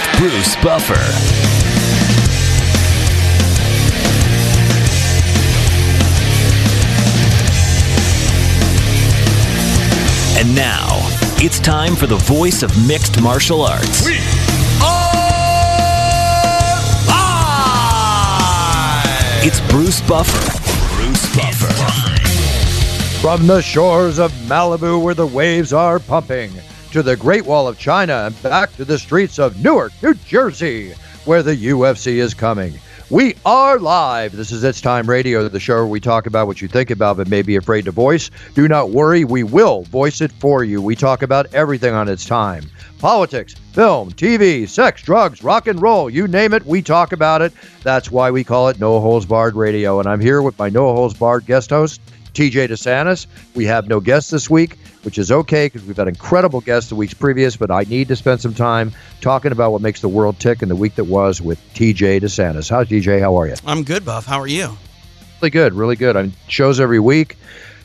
With Bruce Buffer. And now, it's time for the voice of mixed martial arts. We are live. It's Bruce Buffer. Bruce Buffer. From the shores of Malibu where the waves are pumping, to the Great Wall of China and back to the streets of Newark, New Jersey, where the UFC is coming. We are live. This is It's Time Radio, the show where we talk about what you think about but may be afraid to voice. Do not worry, we will voice it for you. We talk about everything on its time politics, film, TV, sex, drugs, rock and roll, you name it, we talk about it. That's why we call it No Holds Barred Radio. And I'm here with my No Holds Barred guest host, TJ DeSantis. We have no guests this week, which is okay because we've had incredible guests the weeks previous, but I need to spend some time talking about what makes the world tick in the week that was with TJ DeSantis. How's TJ? How are you? I'm good, Buff. How are you? Really good, really good. I'm shows every week.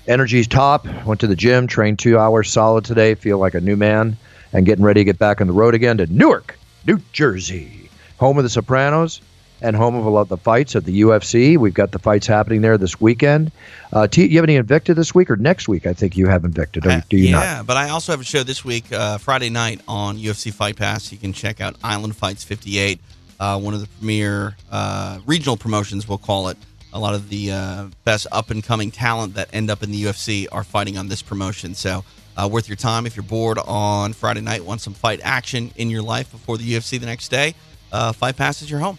Energy's top. Went to the gym, trained two hours solid today. Feel like a new man, and getting ready to get back on the road again to Newark, New Jersey, home of the Sopranos and home of a lot of the fights at the UFC. We've got the fights happening there this weekend. Uh, T, you have any Invicta this week or next week? I think you have Invicta. Uh, do you yeah, not? but I also have a show this week, uh, Friday night on UFC Fight Pass. You can check out Island Fights 58, uh, one of the premier uh, regional promotions, we'll call it. A lot of the uh, best up and coming talent that end up in the UFC are fighting on this promotion. So, uh, worth your time if you're bored on Friday night, want some fight action in your life before the UFC the next day. Fight Pass is your home.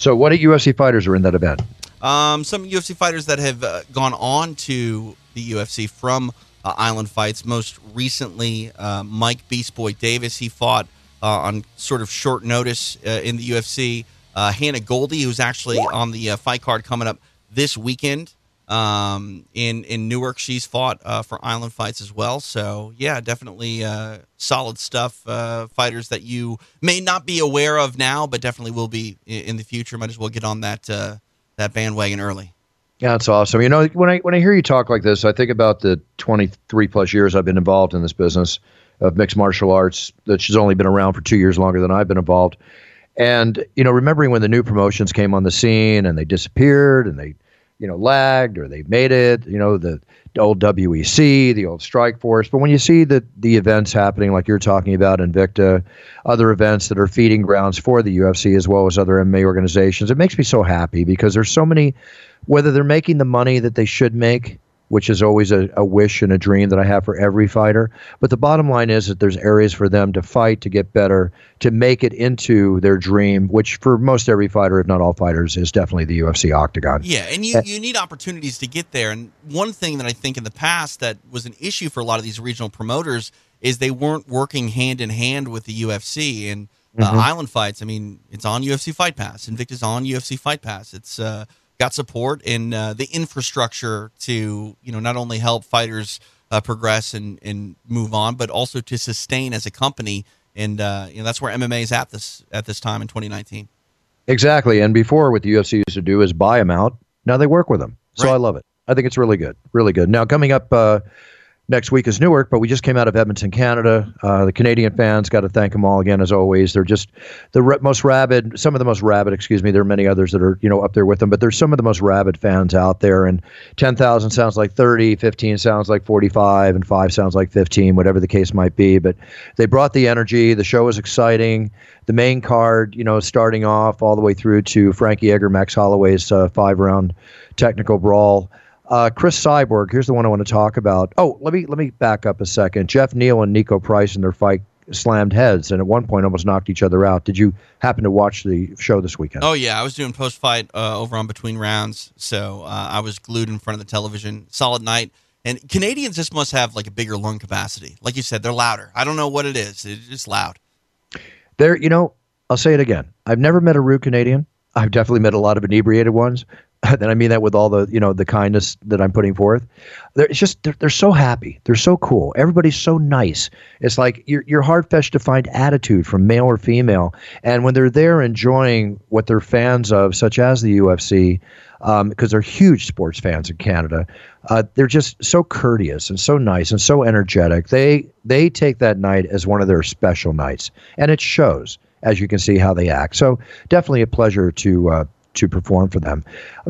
So, what UFC fighters are in that event? Um, some UFC fighters that have uh, gone on to the UFC from uh, Island Fights. Most recently, uh, Mike Beast Boy Davis. He fought uh, on sort of short notice uh, in the UFC. Uh, Hannah Goldy, who's actually on the fight card coming up this weekend um, in in Newark. She's fought uh, for Island Fights as well. So yeah, definitely uh, solid stuff. Uh, fighters that you may not be aware of now, but definitely will be in, in the future. Might as well get on that that bandwagon early. Yeah, that's awesome. You know, when I when I hear you talk like this, I think about the 23 plus years I've been involved in this business of mixed martial arts. That she's only been around for two years longer than I've been involved. And you know, remembering when the new promotions came on the scene and they disappeared and they, you know, lagged or they made it. You know, the old WEC, the old Strikeforce. But when you see the the events happening, like you're talking about, Invicta, other events that are feeding grounds for the UFC as well as other MMA organizations, it makes me so happy because there's so many. Whether they're making the money that they should make, which is always a, a wish and a dream that I have for every fighter. But the bottom line is that there's areas for them to fight, to get better, to make it into their dream, which for most every fighter, if not all fighters, is definitely the UFC octagon. Yeah, and you, you need opportunities to get there. And one thing that I think in the past that was an issue for a lot of these regional promoters is they weren't working hand in hand with the UFC and uh, mm-hmm. Island Fights. I mean, it's on UFC Fight Pass. Invicta's on UFC Fight Pass. It's uh, got support and uh, the infrastructure to you know not only help fighters uh, progress and, and move on, but also to sustain as a company. And uh, you know that's where MMA is at this at this time in 2019. Exactly. And before, what the UFC used to do is buy them out. Now they work with them. So Right. I love it. I think it's really good, really good. Now coming up uh, next week is Newark, but we just came out of Edmonton, Canada. Uh, the Canadian fans got to thank them all again as always. They're just the r- most rabid, some of the most rabid. Excuse me. There are many others that are you know up there with them, but there's some of the most rabid fans out there. And ten thousand sounds like 30, 15 sounds like forty five, and five sounds like fifteen, whatever the case might be. But they brought the energy. The show was exciting. The main card, you know, starting off all the way through to Frankie Edgar, Max Holloway's uh, five round technical brawl. Uh, Cris Cyborg, here's the one I want to talk about. Oh, let me let me back up a second. Geoff Neal and Niko Price in their fight slammed heads and at one point almost knocked each other out. Did you happen to watch the show this weekend? Oh yeah, I was doing post fight uh, over on Between Rounds, so uh, I was glued in front of the television. Solid night. And Canadians just must have like a bigger lung capacity. Like you said, they're louder. I don't know what it is. It's just loud. There, you know, I'll say it again. I've never met a rude Canadian. I've definitely met a lot of inebriated ones, and I mean that with all the you know the kindness that I'm putting forth. They're, it's just they're, they're so happy. They're so cool. Everybody's so nice. It's like you're you're hard fetched to find attitude from male or female. And when they're there enjoying what they're fans of, such as the UFC, because um, they're huge sports fans in Canada, uh, they're just so courteous and so nice and so energetic. They they take that night as one of their special nights, and it shows as you can see how they act. So definitely a pleasure to. Uh, to perform for them.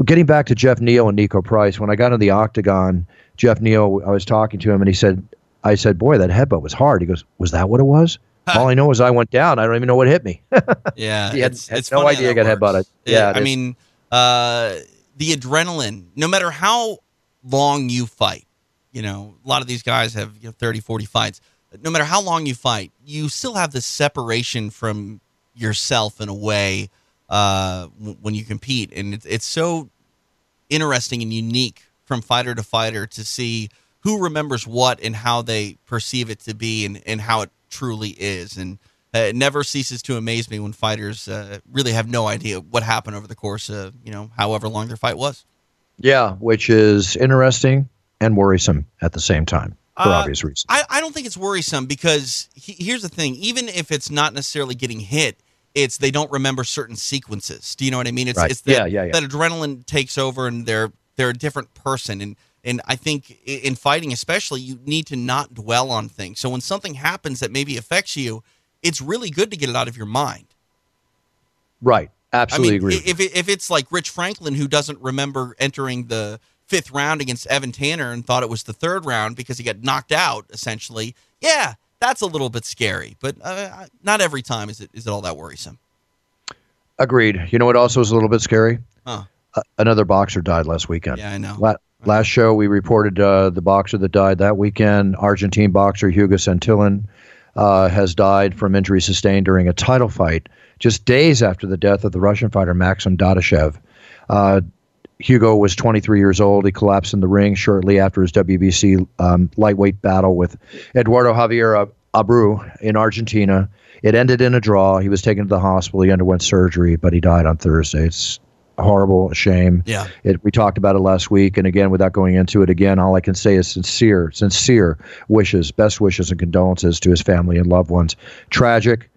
Getting back to Geoff Neal and Niko Price, when I got in the octagon, Geoff Neal, I was talking to him and he said, I said, boy, that headbutt was hard. He goes, was that what it was? All I know is I went down. I don't even know what hit me. yeah, he had, it's, had it's no idea I got headbutted. Yeah, I mean, uh, the adrenaline. No matter how long you fight, you know, a lot of these guys have you know, 30, 40 fights. No matter how long you fight, you still have this separation from yourself in a way uh, w- when you compete, and it's it's so interesting and unique from fighter to fighter to see who remembers what and how they perceive it to be and, and how it truly is. And uh, it never ceases to amaze me when fighters uh, really have no idea what happened over the course of, you know, however long their fight was. yeah, which is interesting and worrisome at the same time for Uh, obvious reasons. I, I don't think it's worrisome because he, here's the thing even if it's not necessarily getting hit, it's they don't remember certain sequences. Do you know what I mean? It's Right. it's that, Yeah, yeah, yeah. that adrenaline takes over and they're they're a different person and and I think in fighting especially you need to not dwell on things. So when something happens that maybe affects you, it's really good to get it out of your mind. right. Absolutely I mean, agree. if if it's like Rich Franklin who doesn't remember entering the fifth round against Evan Tanner and thought it was the third round because he got knocked out, essentially, yeah, that's a little bit scary. But uh, not every time is it is it all that worrisome. Agreed. You know what also is a little bit scary? Huh. Uh, another boxer died last weekend. Yeah, I know. La- last show, we reported uh, the boxer that died that weekend, Argentine boxer Hugo Santillan, uh, has died from injuries sustained during a title fight just days after the death of the Russian fighter Maxim Dadashev. Hugo was 23 years old. He collapsed in the ring shortly after his WBC um, lightweight battle with Eduardo Javier Abreu in Argentina. It ended in a draw. He was taken to the hospital. He underwent surgery, but he died on Thursday. It's horrible, a shame. Yeah. It, we talked about it last week, and again, without going into it again, all I can say is sincere, sincere wishes, best wishes, and condolences to his family and loved ones. Tragic.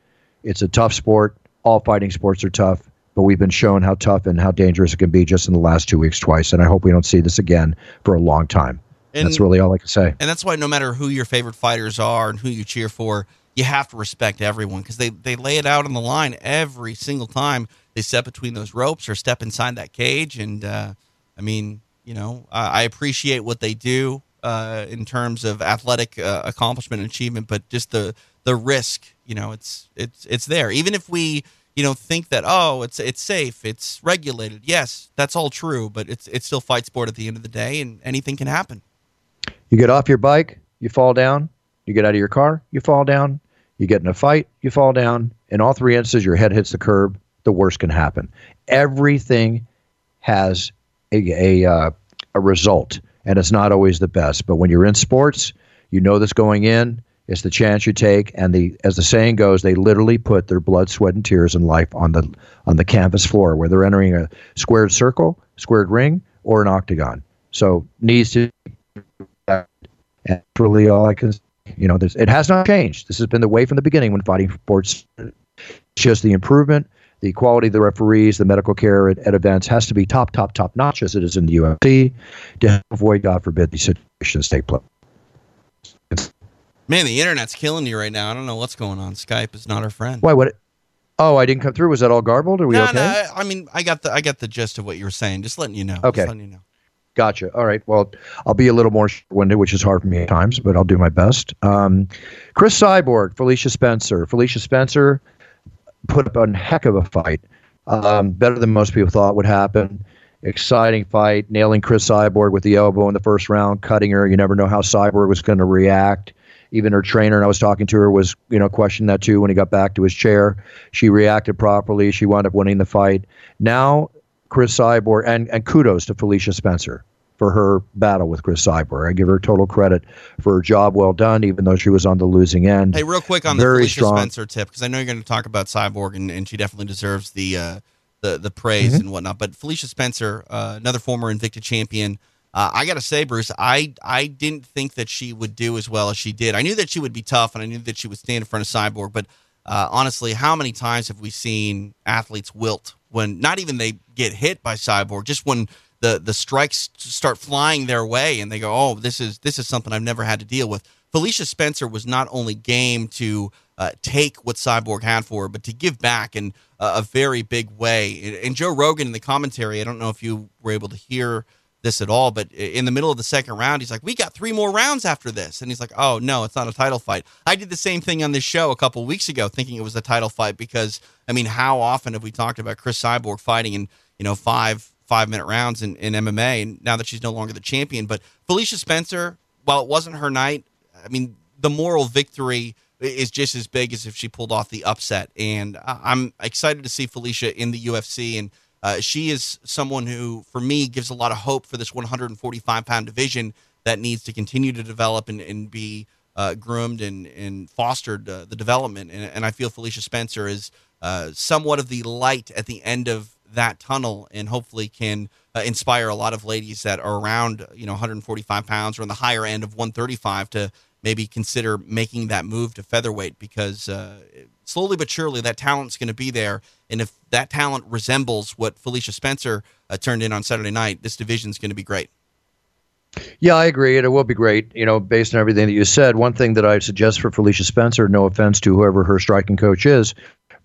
It's a tough sport. All fighting sports are tough, but we've been shown how tough and how dangerous it can be just in the last two weeks twice, and I hope we don't see this again for a long time. And- That's really all I can say. And that's why no matter who your favorite fighters are and who you cheer for, you have to respect everyone because they, they lay it out on the line every single time they step between those ropes or step inside that cage. And uh, I mean, you know, I, I appreciate what they do uh, in terms of athletic uh, accomplishment and achievement, but just the the risk, you know, it's it's it's there. Even if we you know think that oh it's it's safe it's regulated yes that's all true but it's it's still fight sport at the end of the day and anything can happen You get off your bike, you fall down. You get out of your car, you fall down. You get in a fight, you fall down. In all three instances, your head hits the curb. The worst can happen. Everything has a a, uh, a result, and it's not always the best. But when you're in sports, you know this going in. It's the chance you take, and the as the saying goes, they literally put their blood, sweat, and tears and life on the on the canvas floor where they're entering a squared circle, squared ring, or an octagon. So needs to that's really all I can. You know, it has not changed. This has been the way from the beginning when fighting sports. Just the improvement, the quality of the referees, the medical care at, at events has to be top, top, top notch as it is in the UFC to avoid, God forbid, these situations take place. Man, the internet's killing you right now. I don't know what's going on. Skype is not our friend. Why? What? Oh, I didn't come through. Was that all garbled? Are we no, okay? no. I- I mean, I got the I got the gist of what you were saying. Just letting you know. Just Okay. letting you know. Gotcha. All right. Well, I'll be a little more winded, which is hard for me at times, but I'll do my best. Um, Cris Cyborg, Felicia Spencer. Felicia Spencer put up a heck of a fight, um, better than most people thought would happen. Exciting fight, nailing Cris Cyborg with the elbow in the first round, cutting her. You never know how Cyborg was going to react. Even her trainer, and I was talking to her, was you know questioning that too when he got back to his chair. She reacted properly. She wound up winning the fight. Now Cris Cyborg, and, and kudos to Felicia Spencer for her battle with Cris Cyborg. I give her total credit for her job well done, even though she was on the losing end. Hey, real quick on the Felicia strong. Spencer tip because I know you're going to talk about Cyborg and, and she definitely deserves the uh, the the praise Mm-hmm. and whatnot. But Felicia Spencer, uh, another former Invicta champion, uh, I got to say, Bruce, I I didn't think that she would do as well as she did. I knew that she would be tough and I knew that she would stand in front of Cyborg, but uh, honestly, how many times have we seen athletes wilt when not even they get hit by Cyborg, just when the the strikes start flying their way and they go, "Oh, this is this is something I've never had to deal with." Felicia Spencer was not only game to uh, take what Cyborg had for her, but to give back in a, a very big way. And Joe Rogan in the commentary, I don't know if you were able to hear this at all, but in the middle of the second round, he's like, "We got three more rounds after this," and he's like, "Oh no, it's not a title fight." I did the same thing on this show a couple weeks ago, thinking it was a title fight because I mean, how often have we talked about Cris Cyborg fighting in you know five five minute rounds in, in MMA, and now that she's no longer the champion, but Felicia Spencer, while it wasn't her night, I mean, the moral victory is just as big as if she pulled off the upset. And I'm excited to see Felicia in the UFC. And uh, she is someone who, for me, gives a lot of hope for this 145 pound division that needs to continue to develop and, and be uh, groomed and, and fostered uh, the development. And, and I feel Felicia Spencer is uh, somewhat of the light at the end of that tunnel and hopefully can uh, inspire a lot of ladies that are around you know 145 pounds or on the higher end of 135 to maybe consider making that move to featherweight because uh, slowly but surely that talent's going to be there and if that talent resembles what felicia spencer uh, turned in on saturday night this division's going to be great Yeah, I agree, and it will be great. You know, based on everything that you said, one thing that I suggest for Felicia Spencer, no offense to whoever her striking coach is,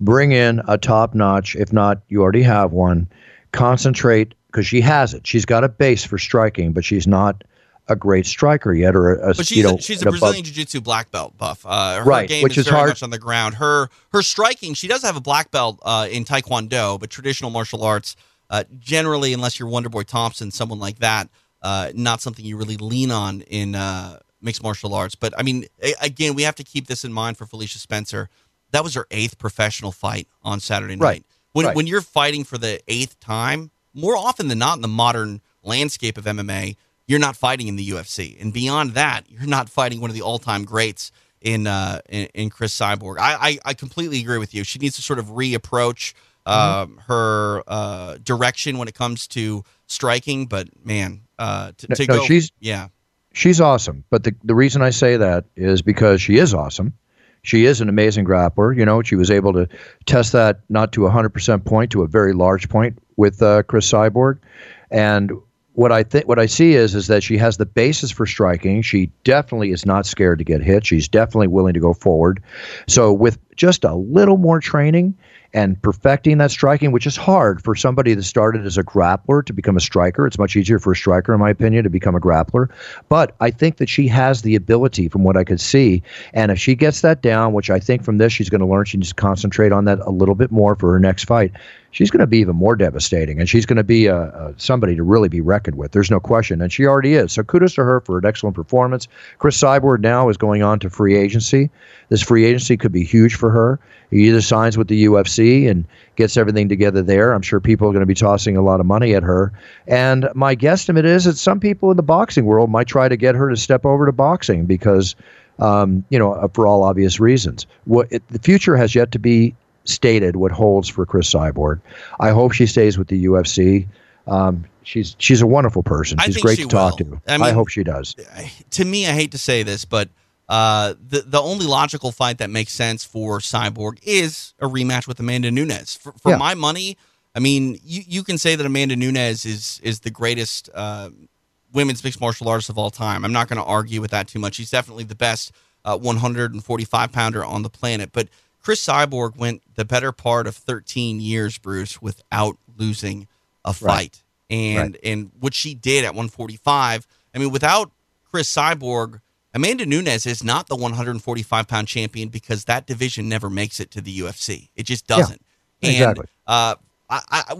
bring in a top notch. If not, you already have one. Concentrate because she has it. She's got a base for striking, but she's not a great striker yet, or a, But she's you know a, she's a Brazilian jiu-jitsu black belt buff. Uh, her Right, game which is, is very hard- much on the ground. Her her striking, she does have a black belt uh, in Taekwondo, but traditional martial arts, uh, generally, unless you're Wonderboy Thompson, someone like that, uh, not something you really lean on in uh, mixed martial arts. But I mean, a- again, we have to keep this in mind for Felicia Spencer. That was her eighth professional fight on Saturday night. Right, When right. when you're fighting for the eighth time, more often than not in the modern landscape of MMA, you're not fighting in the UFC, and beyond that, you're not fighting one of the all-time greats in uh, in, in Cris Cyborg. I, I I completely agree with you. She needs to sort of reapproach um, her uh, direction when it comes to striking. But man, uh, to, No, to no, go, she's- yeah, she's awesome. But the, the reason I say that is because she is awesome. She is an amazing grappler. You know, she was able to test that not to a 100% point, to a very large point with uh, Chris Cyborg. And what I think, what I see is, is that she has the basis for striking. She definitely is not scared to get hit. She's definitely willing to go forward. So with just a little more training and perfecting that striking, which is hard for somebody that started as a grappler to become a striker. It's much easier for a striker, in my opinion, to become a grappler. But I think that she has the ability, from what I could see. And if she gets that down, which I think from this she's going to learn, she needs to concentrate on that a little bit more for her next fight. She's going to be even more devastating, and she's going to be a, a, somebody to really be reckoned with. There's no question, and she already is. So kudos to her for an excellent performance. Cris Cyborg now is going on to free agency. This free agency could be huge for her. He either signs with the UFC and gets everything together there. I'm sure people are going to be tossing a lot of money at her. And my guesstimate is that some people in the boxing world might try to get her to step over to boxing because, um, you know, uh, for all obvious reasons. What it, the future has yet to be stated. What holds for Cris Cyborg? I hope she stays with the UFC. Um, she's she's a wonderful person. She's great to talk to. I I, hope she does. to me, I hate to say this, but uh, the the only logical fight that makes sense for Cyborg is a rematch with Amanda Nunes. For, for Yeah. my money, I mean, you, you can say that Amanda Nunes is is the greatest uh, women's mixed martial artist of all time. I'm not going to argue with that too much. She's definitely the best uh, 145 pounder on the planet. But Cris Cyborg went the better part of 13 years, Bruce, without losing a fight. Right. And right. and what she did at 145, I mean, without Cris Cyborg, Amanda Nunes is not the 145 pound champion because that division never makes it to the UFC. It just doesn't. Yeah, exactly. And, uh, I, I,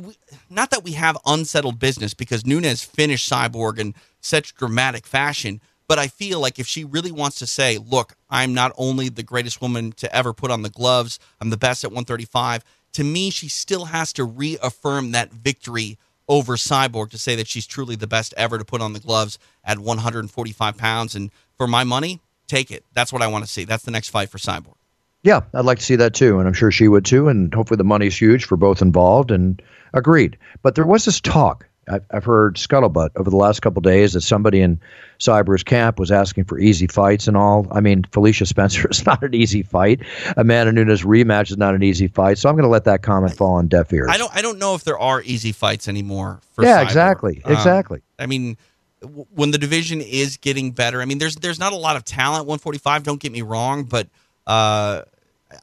not that we have unsettled business because Nunes finished Cyborg in such dramatic fashion, but I feel like if she really wants to say, look, I'm not only the greatest woman to ever put on the gloves, I'm the best at 135, to me, she still has to reaffirm that victory over Cyborg to say that she's truly the best ever to put on the gloves at 145 pounds. And for my money, take it. That's what I want to see. That's the next fight for Cyborg. Yeah, I'd like to see that too, and I'm sure she would too. And hopefully, the money's huge for both involved. And agreed. But there was this talk. I've, I've heard scuttlebutt over the last couple days that somebody in Cyborg's camp was asking for easy fights and all. I mean, Felicia Spencer is not an easy fight. Amanda Nunes rematch is not an easy fight. So I'm going to let that comment fall on deaf ears. I don't. I don't know if there are easy fights anymore. yeah, Cyborg. exactly, um, exactly. I mean when the division is getting better. I mean, there's there's not a lot of talent 145. Don't get me wrong, but uh,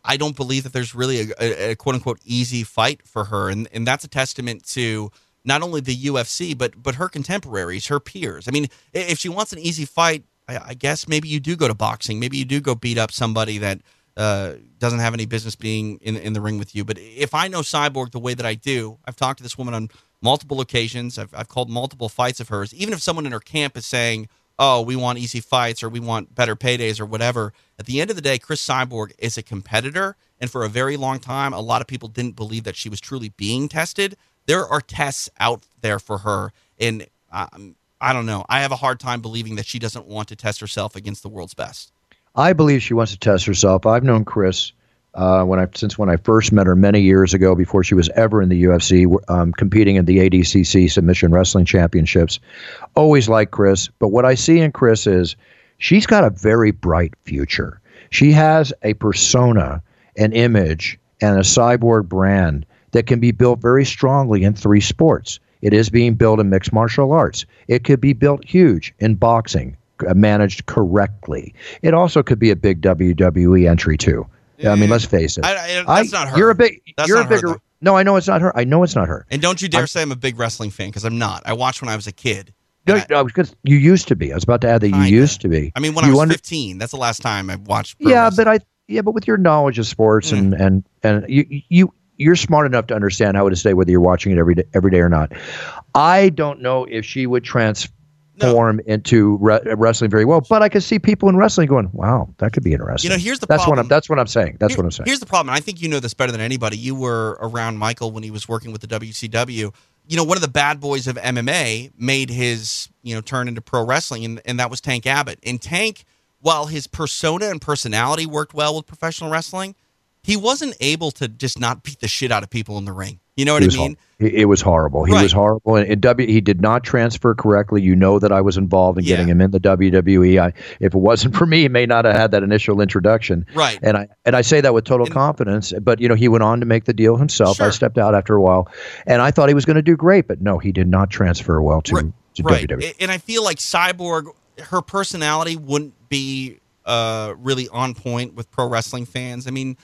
I don't believe that there's really a, a, a, quote unquote easy fight for her, and and that's a testament to not only the UFC but but her contemporaries, her peers. I mean, if she wants an easy fight, I, I guess maybe you do go to boxing. Maybe you do go beat up somebody that uh, doesn't have any business being in in the ring with you. But if I know Cyborg the way that I do, I've talked to this woman on multiple occasions. I've I've called multiple fights of hers. Even if someone in her camp is saying oh, we want easy fights or we want better paydays or whatever. At the end of the day, Cris Cyborg is a competitor. And for a very long time, a lot of people didn't believe that she was truly being tested. There are tests out there for her. And um, I don't know. I have a hard time believing that she doesn't want to test herself against the world's best. I believe she wants to test herself. I've known Cris uh, when I since when I first met her many years ago, before she was ever in the UFC, um, competing in the ADCC Submission Wrestling Championships. Always liked Cris, but what I see in Cris is she's got a very bright future. She has a persona, an image, and a cyborg brand that can be built very strongly in three sports. It is being built in mixed martial arts. It could be built huge in boxing, uh, managed correctly. It also could be a big WWE entry too. Yeah, I mean, let's face it. I, I, that's not her. You're a big. That's you're a bigger. Her, no, I know it's not her. I know it's not her. And don't you dare I'm, say I'm a big wrestling fan because I'm not. I watched when I was a kid. No, I, no, you used to be. I was about to add that you used to be. I mean, when you I was under, 15, that's the last time I watched. yeah, wrestling. but I yeah, but with your knowledge of sports mm. and and and you you you're smart enough to understand how it is today, whether you're watching it every day, every day or not. I don't know if she would transform no. into re- wrestling very well. But I can see people in wrestling going, "Wow, that could be interesting." You know, here's the that's problem. what I'm. That's what I'm saying. That's Here, what I'm saying. Here's the problem. I think you know this better than anybody. You were around Michael when he was working with the WCW. You know, one of the bad boys of MMA made his you know turn into pro wrestling, and, and that was Tank Abbott. And Tank, while his persona and personality worked well with professional wrestling, he wasn't able to just not beat the shit out of people in the ring. You know what I mean? it was horrible. He right. was horrible. And, W, he did not transfer correctly. You know that I was involved in yeah. getting him in the WWE. I, if it wasn't for me, he may not have had that initial introduction. Right. And I and I say that with total and, confidence. But you know, he went on to make the deal himself. Sure. I stepped out after a while, and I thought he was going to do great. But no, he did not transfer well to, right. to right. WWE. And I feel like Cyborg, her personality wouldn't be uh, really on point with pro wrestling fans. I mean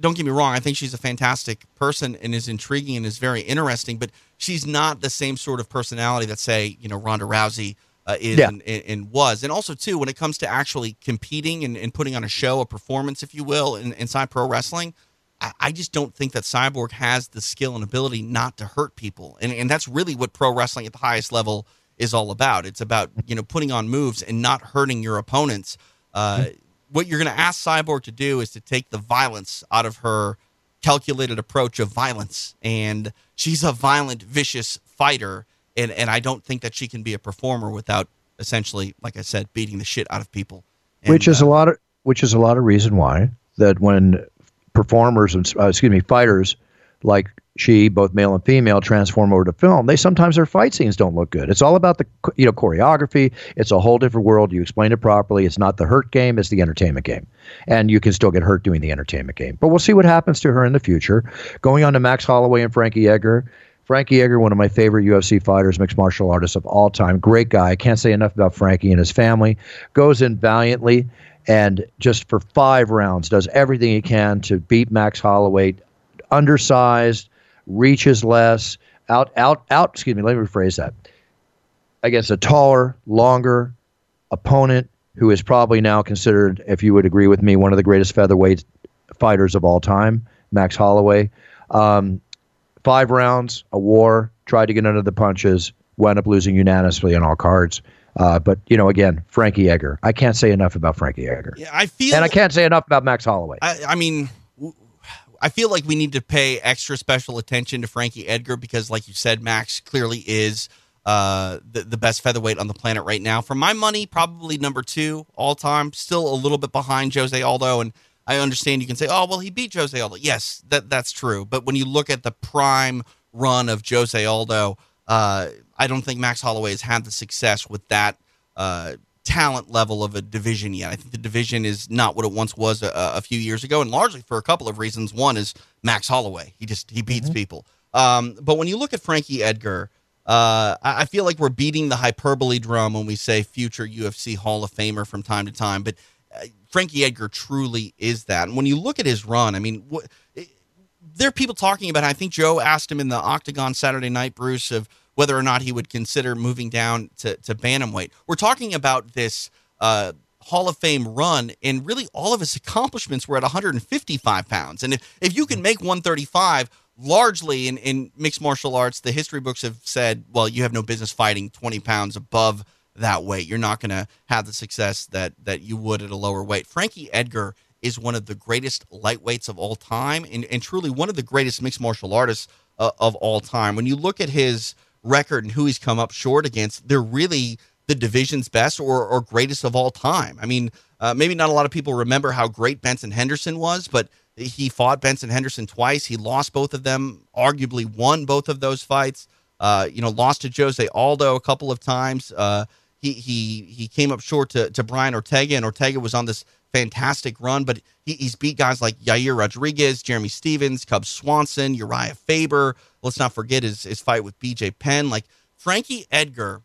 don't get me wrong, I think she's a fantastic person and is intriguing and is very interesting, but she's not the same sort of personality that, say, you know, Ronda Rousey uh, is yeah. and, and, was. And also, too, when it comes to actually competing and, and putting on a show, a performance, if you will, in, inside pro wrestling, I, I, just don't think that Cyborg has the skill and ability not to hurt people. And, and that's really what pro wrestling at the highest level is all about. It's about, you know, putting on moves and not hurting your opponents. Uh, mm-hmm what you're going to ask Cyborg to do is to take the violence out of her calculated approach of violence. And she's a violent, vicious fighter. And, and I don't think that she can be a performer without essentially, like I said, beating the shit out of people. And, which is uh, a lot of which is a lot of reason why that when performers and uh, excuse me fighters like she, both male and female, transform over to film, they sometimes their fight scenes don't look good. It's all about the you know choreography. It's a whole different world. You explain it properly. It's not the hurt game. It's the entertainment game, and you can still get hurt doing the entertainment game. But we'll see what happens to her in the future. Going on to Max Holloway and Frankie Edgar. Frankie Edgar, one of my favorite UFC fighters, mixed martial artists of all time. Great guy. I can't say enough about Frankie and his family. Goes in valiantly and just for five rounds does everything he can to beat Max Holloway, undersized, reaches less, out, out, out. Excuse me. Let me rephrase that. Against a taller, longer opponent who is probably now considered, if you would agree with me, one of the greatest featherweight fighters of all time, Max Holloway. Um, five rounds, a war, tried to get under the punches, wound up losing unanimously on all cards. Uh, but you know, again, Frankie Edgar. I can't say enough about Frankie Edgar. Yeah, I feel, and I can't say enough about Max Holloway. I, I mean, I feel like we need to pay extra special attention to Frankie Edgar because, like you said, Max clearly is uh, the, the best featherweight on the planet right now. For my money, probably number two all time. Still a little bit behind Jose Aldo. And I understand you can say, oh, well, he beat Jose Aldo. Yes, that that's true. But when you look at the prime run of Jose Aldo, uh, I don't think Max Holloway has had the success with that uh, talent level of a division yet. I think the division is not what it once was a, a, few years ago, and largely for a couple of reasons. One is Max Holloway; he just he beats mm-hmm. people. Um, but when you look at Frankie Edgar, uh, I feel like we're beating the hyperbole drum when we say future UFC Hall of Famer from time to time. But uh, Frankie Edgar truly is that. And when you look at his run, I mean, what, it, there are people talking about. I think Joe asked him in the Octagon Saturday Night, Bruce, of whether or not he would consider moving down to, to bantamweight. We're talking about this uh, Hall of Fame run, and really all of his accomplishments were at 155 pounds. And if, if you can make 135, largely in, in mixed martial arts, the history books have said, well, you have no business fighting 20 pounds above that weight. You're not going to have the success that that you would at a lower weight. Frankie Edgar is one of the greatest lightweights of all time, and, and truly one of the greatest mixed martial artists uh, of all time. When you look at his record and who he's come up short against, they're really the division's best or, or greatest of all time. I mean, uh, maybe not a lot of people remember how great Benson Henderson was, but he fought Benson Henderson twice. He lost both of them, arguably won both of those fights. Uh, you know, lost to Jose Aldo a couple of times. Uh, he he he came up short to, to Brian Ortega, and Ortega was on this fantastic run, but he, he's beat guys like Yair Rodriguez, Jeremy Stephens, Cub Swanson, Urijah Faber. Let's not forget his, his fight with BJ Penn. Like Frankie Edgar,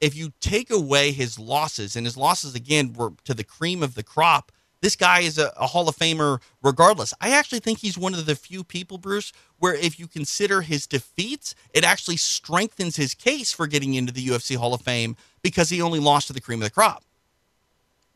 if you take away his losses, and his losses again were to the cream of the crop, this guy is a, a, Hall of Famer regardless. I actually think he's one of the few people, Bruce, where if you consider his defeats, it actually strengthens his case for getting into the UFC Hall of Fame because he only lost to the cream of the crop.